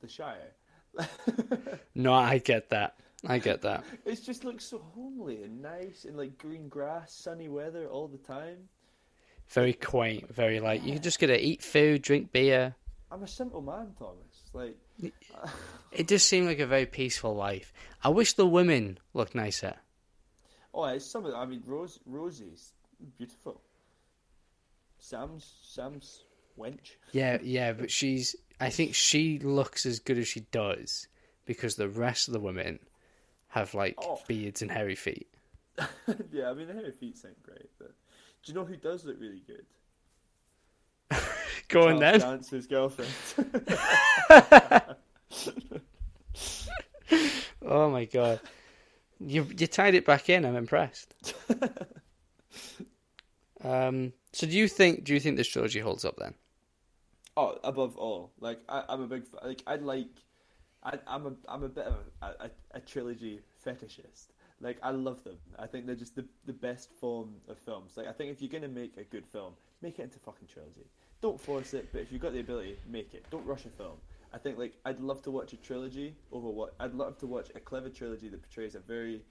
the Shire. (laughs) no i get that i get that It just looks so homely and nice and like green grass, sunny weather all the time. very quaint very like you just gotta eat food drink beer I'm a simple man, Thomas. Like, it just seemed like a very peaceful life i wish the women looked nicer oh, it's some of. I mean, Rose, Rosie's beautiful. Sam's, Sam's wench. Yeah, yeah, but she's. I think she looks as good as she does because the rest of the women have like Oh. beards and hairy feet. (laughs) yeah, I mean the hairy feet sound great, but do you know who does look really good? Go on then. Dance's girlfriend. (laughs) Oh my god, you you tied it back in. I'm impressed. um, So do you think do you think this trilogy holds up then? Oh, above all, like I, I'm a big like I'd like, I, I'm a I'm a bit of a, a, a trilogy fetishist. Like I love them. I think they're just the the best form of films. Like I think if you're gonna make a good film, make it into fucking trilogy. Don't force it, but if you've got the ability, make it. Don't rush a film. I think like I'd love to watch a trilogy over what I'd love to watch a clever trilogy that portrays a very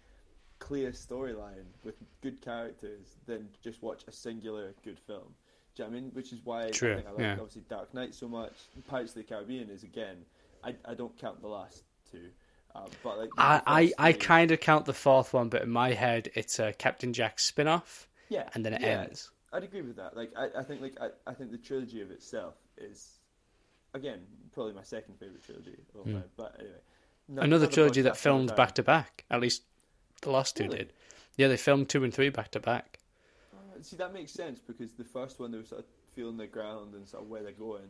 clear storyline with good characters than just watch a singular good film. Do you know what I mean? Which is why True, I I like yeah. obviously Dark Knight so much. Pirates of the Caribbean is again. I, I don't count the last two, um, but like I I, I kind of count the fourth one, but in my head it's a Captain Jack spin-off, yeah, and then it yeah, ends. I'd agree with that. Like I, I think like I, I think the trilogy of itself is again probably my second favorite trilogy of all Hmm. time. But anyway, no- Another another trilogy that filmed back to back. At least the last two Really? did. Yeah, they filmed two and three back to back. Uh, See, that makes sense because the first one they were sort of feeling the ground and sort of where they're going,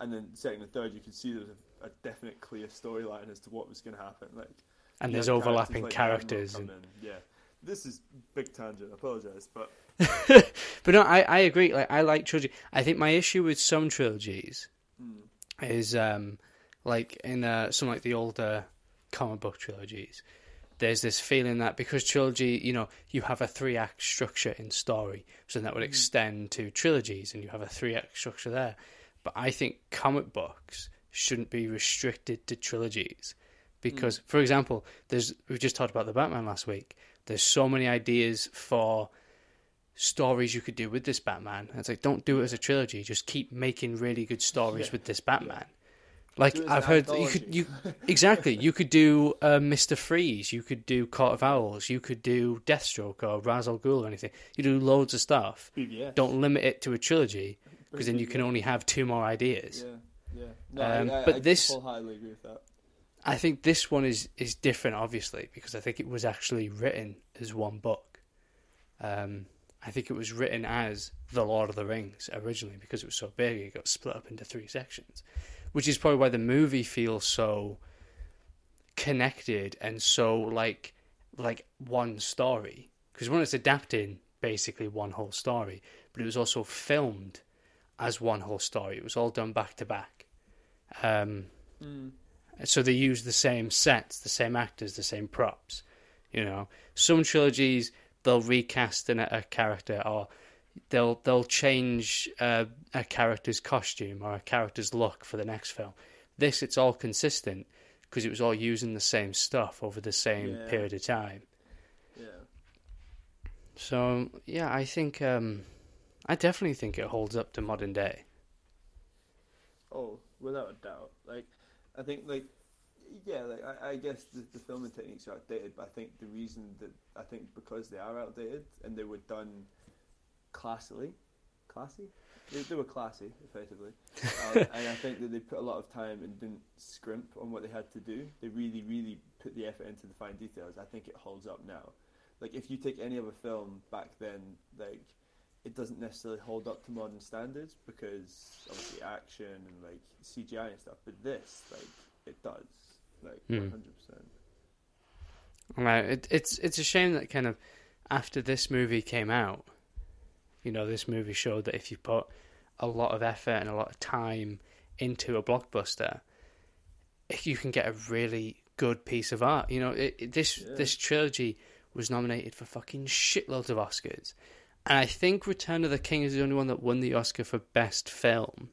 and then second and third you could see there was a, a definite, clear storyline as to what was going to happen. Like, And there's overlapping like characters. And... Yeah, this is big tangent. I apologize, but (laughs) but no, I, I agree. Like I like trilogy. I think my issue with some trilogies mm, is um like in uh, some like the older comic book trilogies. There's this feeling that because trilogy, you know, you have a three act structure in story, so that would extend to trilogies, and you have a three act structure there. But I think comic books shouldn't be restricted to trilogies because, for example, there's we just talked about the Batman last week. There's so many ideas for stories you could do with this Batman. And it's like don't do it as a trilogy. Just keep making really good stories Yeah. with this Batman. Like it as I've heard, you could you (laughs) exactly you could do uh, Mister Freeze, you could do Court of Owls, you could do Deathstroke or Ra's al Ghul or anything. You do loads of stuff. BBS. Don't limit it to a trilogy because then you can only have two more ideas. Yeah, yeah. No, Um, I, I, but I this- wholeheartedly agree with that. I think this one is is different, obviously, because I think it was actually written as one book. Um, I think it was written as The Lord of the Rings originally because it was so big. It got split up into three sections, which is probably why the movie feels so connected and so like like one story. Because when it's adapting basically one whole story, but it was also filmed as one whole story. It was all done back to back. Um, Mm. so they use the same sets, the same actors, the same props. You know, some trilogies they'll recast an, a character or they'll they'll change uh, a character's costume or a character's look for the next film. This it's all consistent because it was all using the same stuff over the same Yeah. period of time. Yeah. So yeah, I think um, I definitely think it holds up to modern day. Oh, without a doubt. Like, I think, like, yeah, like I, I guess the, the filming techniques are outdated, but I think the reason that I think because they are outdated and they were done classily, classy, they, they were classy, effectively, um, (laughs) and I think that they put a lot of time and didn't scrimp on what they had to do. They really, really put the effort into the fine details. I think it holds up now. Like, if you take any other film back then, like it doesn't necessarily hold up to modern standards because obviously action and like CGI and stuff. But this, like, it does, like, Hmm. one hundred percent. Right. It, it's it's a shame that kind of after this movie came out, you know, this movie showed that if you put a lot of effort and a lot of time into a blockbuster, you can get a really good piece of art. You know, it, it- this Yeah. this trilogy was nominated for fucking shitloads of Oscars, and I think Return of the King is the only one that won the Oscar for best film.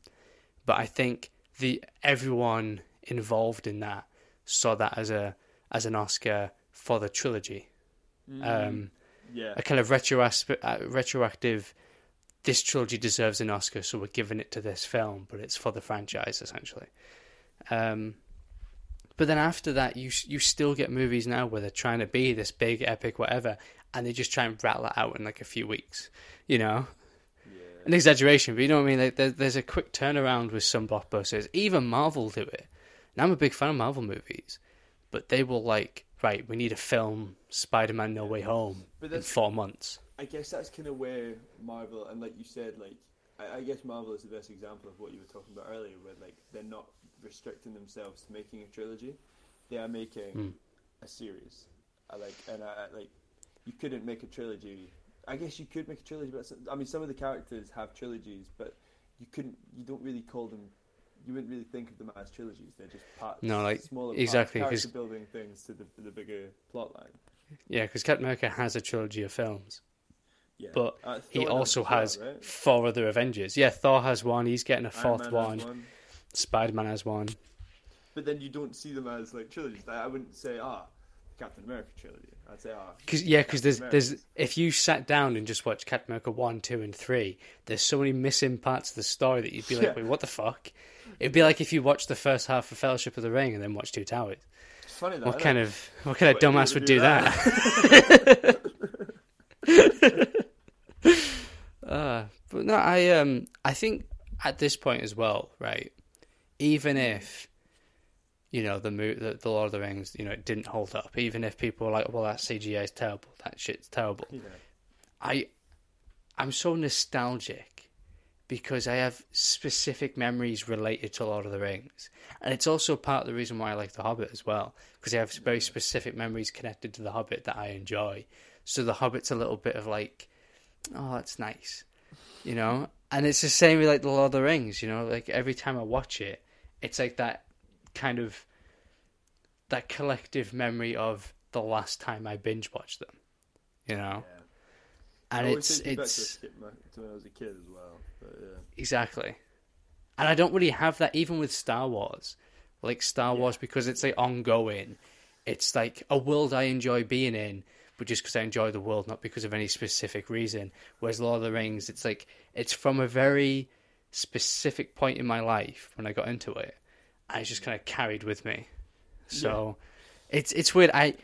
But I think the everyone involved in that saw that as a as an Oscar for the trilogy. Um, Yeah, a kind of retroasp- uh, retroactive. This trilogy deserves an Oscar, so we're giving it to this film, but it's for the franchise essentially. Um, but then after that, you you still get movies now where they're trying to be this big epic whatever, and they just try and rattle it out in like a few weeks. You know, yeah, an exaggeration, but you know what I mean. Like, there, there's a quick turnaround with some blockbusters. Even Marvel do it. And I'm a big fan of Marvel movies, but they will like, right, we need to film Spider-Man: No Way Home But in four months. I guess that's kind of where Marvel and like you said, like I, I guess Marvel is the best example of what you were talking about earlier, where like they're not restricting themselves to making a trilogy; they are making Mm. a series. I like, and I, I like, you couldn't make a trilogy I guess you could make a trilogy, but some- I mean, some of the characters have trilogies, but you couldn't. You don't really call them. You wouldn't really think of them as trilogies. They're just parts. No, like, smaller exactly, parts, character building things to the the bigger plot line. Yeah, because Captain America has a trilogy of films, Yeah, but Uh, he also has right? four other Avengers. Yeah, Thor has one. He's getting a fourth has one. Spider Man has one. But then you don't see them as like trilogies. I wouldn't say ah, Captain America trilogy. I'd say ah. Cause, yeah, because there's Captain there's if you sat down and just watched Captain America one, two, and three, there's so many missing parts of the story that you'd be like, Yeah. wait, what the fuck? It'd be like if you watched the first half of Fellowship of the Ring and then watched Two Towers. It's funny that. What kind it? of what kind of What, who dumbass would do do that? (laughs) uh, but no, I um I think at this point as well, right? Even if you know the the, the Lord of the Rings, you know, it didn't hold up. Even if people were like, well, that CGI is terrible, that shit's terrible. Yeah. I I'm so nostalgic because I have specific memories related to Lord of the Rings. And it's also part of the reason why I like The Hobbit as well, because I have very specific memories connected to The Hobbit that I enjoy. So The Hobbit's a little bit of like, oh, that's nice, you know? And it's the same with like The Lord of the Rings, you know? Like every time I watch it, it's like that kind of, that collective memory of the last time I binge watched them, you know? Yeah. And It it's, takes me back to, it's, skip to when I was a kid as well. But yeah. Exactly. And I don't really have that even with Star Wars. Like Star Wars because it's like ongoing. It's like a world I enjoy being in, but just because I enjoy the world, not because of any specific reason. Whereas Lord of the Rings, it's like it's from a very specific point in my life when I got into it, and it's just kind of carried with me. So it's it's weird. I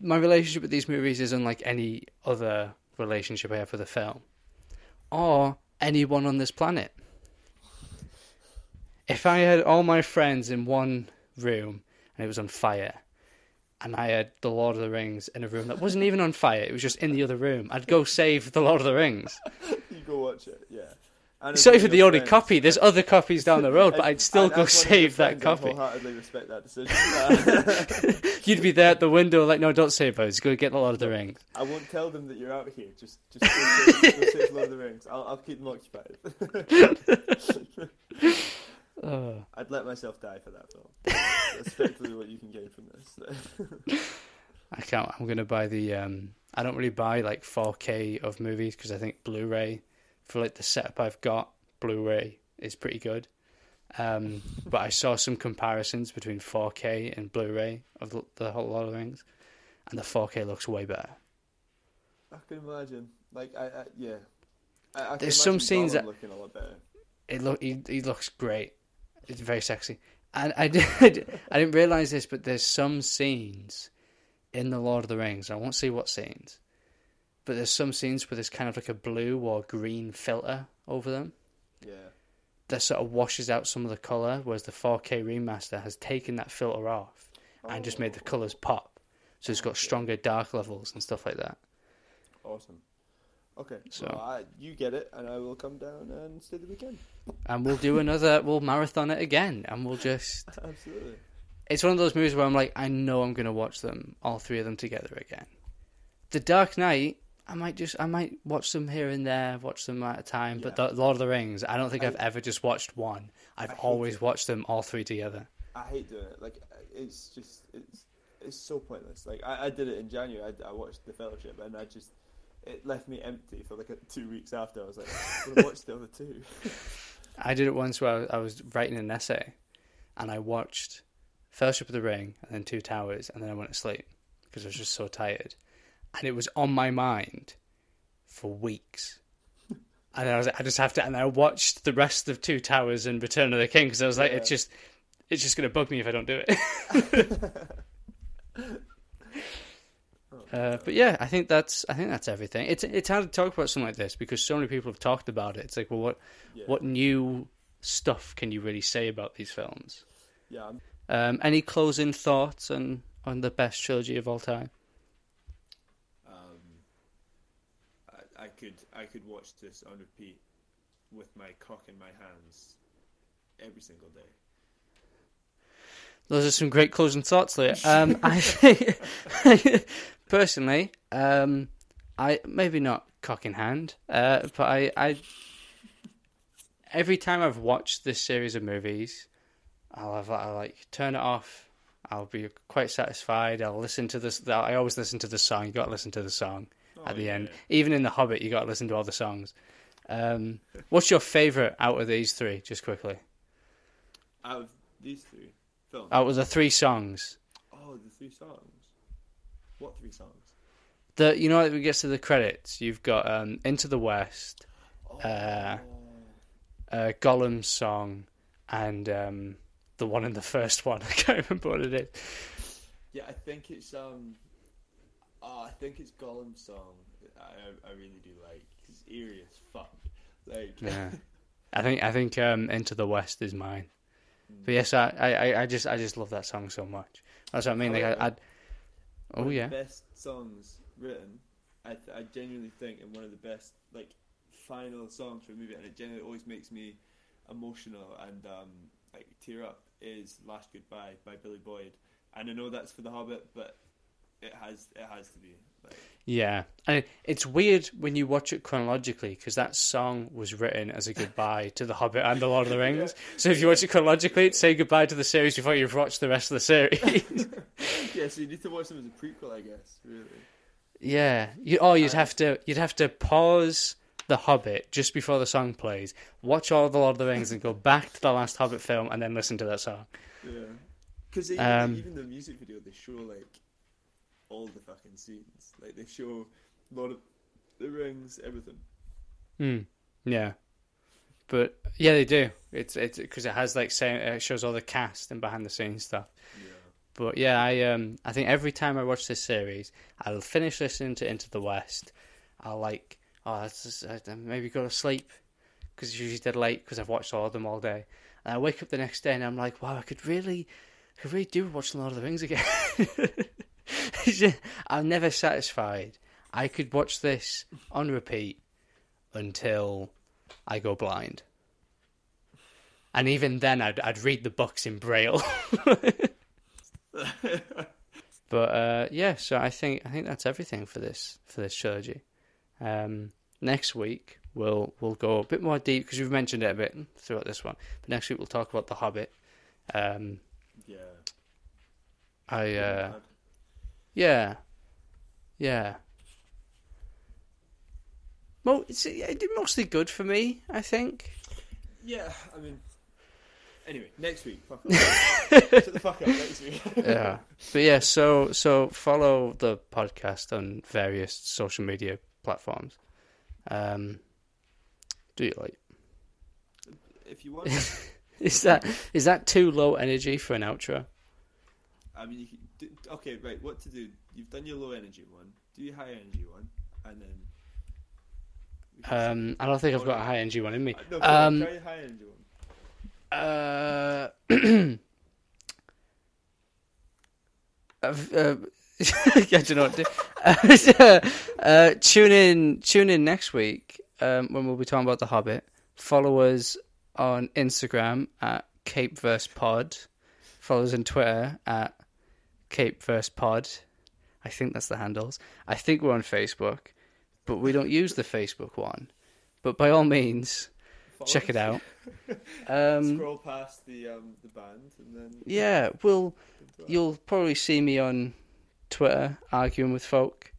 my relationship with these movies is unlike any other relationship I have with a film, or anyone on this planet. If I had all my friends in one room and it was on fire, and I had the Lord of the Rings in a room that wasn't even on fire, it was just in the other room, I'd go save the Lord of the Rings. (laughs) you go watch it. Yeah. It's not even the only friends- copy. There's other copies down the road, but I'd still go as one of your save that friends, I copy. wholeheartedly respect that decision. (laughs) (laughs) You'd be there at the window, like, no, don't save us. Go get the Lord of the Rings. I won't tell them that you're out here. Just, just go save, go save Lord of the Rings. I'll, I'll keep them occupied. (laughs) Oh. I'd let myself die for that film. That's effectively what you can gain from this. I can't. I'm gonna buy the. Um, I don't really buy like 4K of movies because I think Blu-ray, for like the setup I've got, Blu-ray is pretty good. Um, but I saw some comparisons between 4K and Blu-ray of the, the whole Lord of the Rings, and the 4K looks way better. I can imagine. Like, I, I yeah. I, I There's some scenes Gollum that- looking a lot better. It look he, he looks great. It's very sexy. And I (laughs) did I didn't realize this, but there's some scenes in the Lord of the Rings. I won't say what scenes, but there's some scenes where there's kind of like a blue or green filter over them Yeah. that sort of washes out some of the color, whereas the 4K remaster has taken that filter off and just made the Oh, colors pop. So it's got stronger dark levels and stuff like that. Awesome. Okay, So- so I, you get it, and I will come down and stay the weekend. And we'll do another, we'll marathon it again, and we'll just (laughs) Absolutely. it's one of those movies where I'm like, I know I'm gonna watch them, all three of them together again. The Dark Knight, I might just, I might watch them here and there, watch them at a time. But Yeah. the Lord of the Rings, I don't think I- I've ever just watched one. I've always it. watched them all three together. I hate doing it. Like, it's just, it's, it's so pointless. Like, I, I did it in January. I, I watched The Fellowship, and I just, it left me empty for like a, two weeks after. I was like, I'm gonna watch the other two. (laughs) I did it once where I was writing an essay, and I watched Fellowship of the Ring and then Two Towers, and then I went to sleep because I was just so tired, and it was on my mind for weeks. (laughs) And I was like, I just have to. And I watched the rest of Two Towers and Return of the King because I was like, Yeah. it's just, it's just gonna bug me if I don't do it. (laughs) (laughs) Uh, but yeah, I think that's I think that's everything. It's it's hard to talk about something like this because so many people have talked about it. It's like, well, what Yeah. what new stuff can you really say about these films? Yeah, Um, any closing thoughts on on the best trilogy of all time? um, I, could, I could watch this on repeat with my cock in my hands every single day. Those are some great closing thoughts, Leah. (laughs) Um, I think, (laughs) personally, um, I maybe not cock in hand. Uh, but I, I, every time I've watched this series of movies, I'll have I'll like turn it off. I'll be quite satisfied. I'll listen to this. I always listen to the song. You got to listen to the song Oh, at the yeah. end. Even in The Hobbit, you got to listen to all the songs. Um, what's your favorite out of these three? Just quickly, Out of these three films. out of the three songs. Oh, the three songs. What three songs? The you know when it gets to the credits, you've got um, Into the West, Oh, Uh, uh, Gollum's song, and um, the one in the first one. (laughs) I can't remember what it is. yeah, I think it's um. Oh, I think it's Gollum's song. I I really do like. It's eerie as fuck. Like. Yeah, (laughs) I think I think um, Into the West is mine. Mm. But yes, I, I, I just I just love that song so much. That's what I mean. Like I, I'd, oh one of yeah, the best songs written. I th- I genuinely think, and one of the best like final songs for a movie, and it genuinely always makes me emotional and um, like tear up. Is "Last Goodbye" by Billy Boyd, and I know that's for The Hobbit, but it has it has to be. Like, yeah. And it's weird when you watch it chronologically because that song was written as a goodbye to The Hobbit and The Lord of the (laughs) Rings. So if you watch it chronologically, it's say goodbye to the series before you've watched the rest of the series. (laughs) yeah, so you need to watch them as a prequel, I guess. Really. Yeah. You, oh, you'd have to you'd have to pause The Hobbit just before the song plays, watch all the Lord of the Rings, and go back to the last Hobbit film, and then listen to that song. Yeah. Because even, Um, even the music video, they show like all the fucking scenes. Like they show Lord of the Rings, everything. Hmm. Yeah. But yeah, they do. It's it's because it has like say, it shows all the cast and behind the scenes stuff. Yeah. But yeah, I um I think every time I watch this series, I'll finish listening to Into the West. I'll like oh that's just, I maybe go to sleep because it's usually dead late because I've watched all of them all day. And I wake up the next day and I'm like, wow, I could really, I could really do watch Lord of the Rings again. (laughs) (laughs) I'm never satisfied. I could watch this on repeat until I go blind. And even then, I'd I'd read the books in braille. (laughs) But uh, yeah, so I think I think that's everything for this for this trilogy. Um, next week we'll we'll go a bit more deep because we've mentioned it a bit throughout this one. But next week we'll talk about the Hobbit. Um, yeah. I uh, yeah, yeah. Well, it's, it did mostly good for me, I think. Yeah, I mean. Anyway, next week. Fuck off. (laughs) Shut the fuck up next week. yeah but yeah so so follow the podcast on various social media platforms um do you like if you want, (laughs) is that is that too low energy for an outro I mean, you can. Do, okay, right. What to do? You've done your low energy one. Do your high energy one, and then. um i don't think i've got a high energy one in me Uh, no, um try high energy one. uh (clears throat) uh, (laughs) I don't know what to do. (laughs) uh, tune in, tune in next week um, when we'll be talking about the Hobbit. Follow us on Instagram at Cape Verse Pod. Follow us on Twitter at Cape First Pod. I think that's the handles. I think we're on Facebook, but we don't use the Facebook one. But by all means, Follow check it out. (laughs) Um, Scroll past the um the band, and then. yeah, we'll you'll probably see me on Twitter arguing with folk.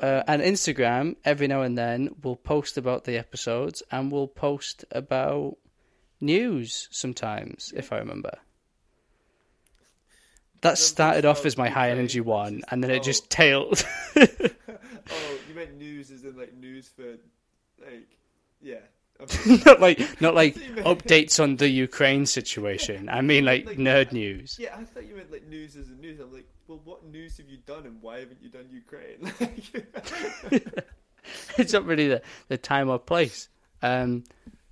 Uh, and Instagram, every now and then, we'll post about the episodes and we'll post about news sometimes, if I remember. That started off as my high energy one, and then it oh. just tailed. (laughs) (laughs) oh, you meant news as in like news for, like, yeah. (laughs) Not like not like updates on the Ukraine situation. I mean like Like- nerd news. Yeah, I thought you meant like news as in news. I'm like, well, what news have you done, and why haven't you done Ukraine? it's not really the, the time or place. Um,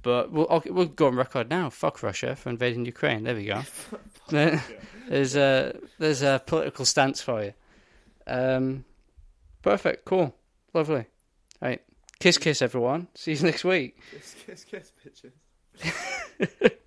but we'll okay, we'll go on record now. Fuck Russia for invading Ukraine. There we go. There- there's a there's a political stance for you. Um, perfect. Cool. Lovely. Right. Kiss, kiss, everyone. See you (laughs) next week. kiss, kiss, kiss, bitches. (laughs)